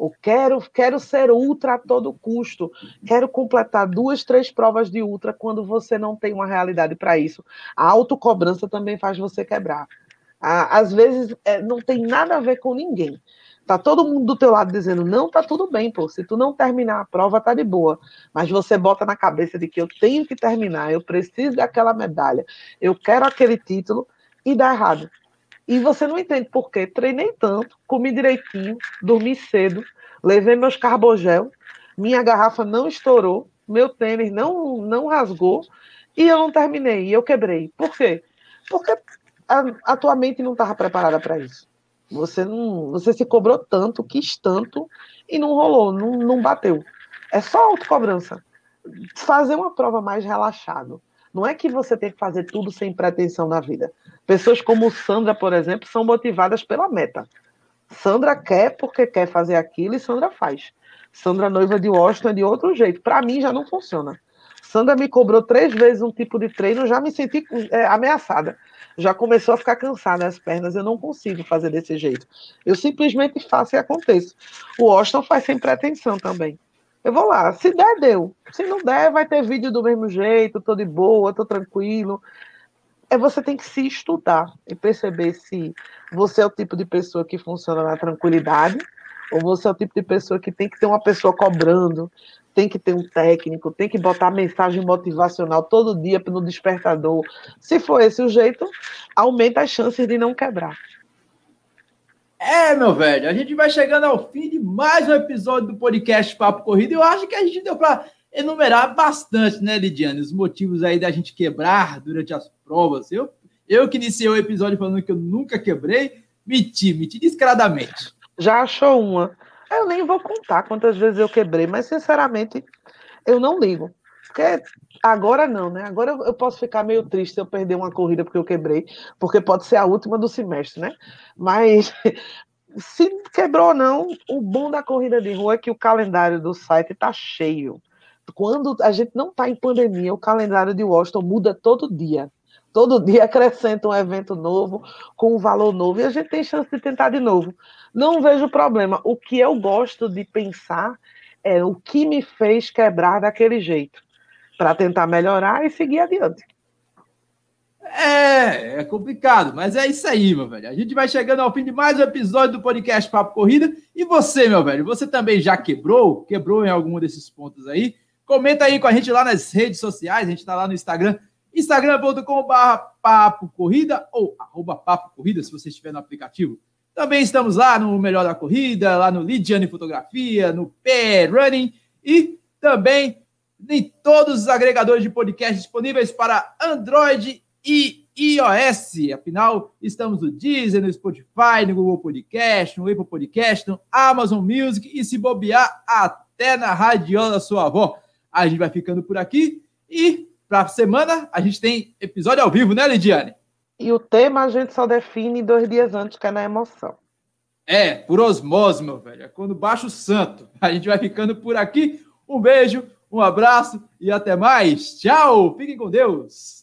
ou quero, quero ser ultra a todo custo, quero completar duas, três provas de ultra quando você não tem uma realidade para isso. A autocobrança também faz você quebrar. Às vezes é, não tem nada a ver com ninguém. Tá todo mundo do teu lado dizendo, não, tá tudo bem, pô. Se tu não terminar a prova, tá de boa. Mas você bota na cabeça de que eu tenho que terminar, eu preciso daquela medalha, eu quero aquele título, e dá errado. E você não entende por quê. Treinei tanto, comi direitinho, dormi cedo, levei meus carbogel, minha garrafa não estourou, meu tênis não, não rasgou e eu não terminei, e eu quebrei. Por quê? Porque a, a tua mente não estava preparada para isso. Você não, você se cobrou tanto, quis tanto e não rolou, não, não bateu. É só autocobrança. Fazer uma prova mais relaxado. Não é que você tem que fazer tudo sem pretensão na vida. Pessoas como Sandra, por exemplo, são motivadas pela meta. Sandra quer porque quer fazer aquilo e Sandra faz. Sandra, noiva de Washington, é de outro jeito. Para mim já não funciona. Sandra me cobrou três vezes um tipo de treino, já me senti é, ameaçada. Já começou a ficar cansada as pernas. Eu não consigo fazer desse jeito. Eu simplesmente faço e aconteço. O Washington faz sem pretensão também. Eu vou lá. Se der, deu. Se não der, vai ter vídeo do mesmo jeito, tô de boa, tô tranquilo. é você tem que se estudar e perceber se você é o tipo de pessoa que funciona na tranquilidade ou você é o tipo de pessoa que tem que ter uma pessoa cobrando, tem que ter um técnico, tem que botar mensagem motivacional todo dia no despertador. Se for esse o jeito, aumenta as chances de não quebrar. É, meu velho, a gente vai chegando ao fim de mais um episódio do podcast Papo Corrida. Eu acho que a gente deu para enumerar bastante, né, Lidiane, os motivos aí da gente quebrar durante as provas. Eu, eu que iniciei o episódio falando que eu nunca quebrei, menti, menti descaradamente. Já achou uma? Eu nem vou contar quantas vezes eu quebrei, mas sinceramente eu não ligo. Porque agora não, né? Agora eu posso ficar meio triste se eu perder uma corrida porque eu quebrei, porque pode ser a última do semestre, né? Mas se quebrou ou não, o bom da corrida de rua é que o calendário do site está cheio. Quando a gente não está em pandemia, o calendário de Washington muda todo dia. Todo dia acrescenta um evento novo, com um valor novo, e a gente tem chance de tentar de novo. Não vejo problema. O que eu gosto de pensar é o que me fez quebrar daquele jeito para tentar melhorar e seguir adiante. É, é complicado, mas é isso aí, meu velho. A gente vai chegando ao fim de mais um episódio do podcast Papo Corrida. E você, meu velho, você também já quebrou? Quebrou em algum desses pontos aí? Comenta aí com a gente lá nas redes sociais. A gente está lá no Instagram, instagram.com.br Papo Corrida ou arroba Papo Corrida, se você estiver no aplicativo. Também estamos lá no Melhor da Corrida, lá no Lidiane Fotografia, no P Running e também em todos os agregadores de podcast disponíveis para Android e iOS. Afinal, estamos no Deezer, no Spotify, no Google Podcast, no Apple Podcast, no Amazon Music e se bobear até na radiola da sua avó. A gente vai ficando por aqui e para a semana a gente tem episódio ao vivo, né, Lidiane? E o tema a gente só define dois dias antes, que é na emoção. É, por osmose, meu velho. É quando baixa o santo. A gente vai ficando por aqui. Um beijo, um abraço e até mais. Tchau. Fiquem com Deus.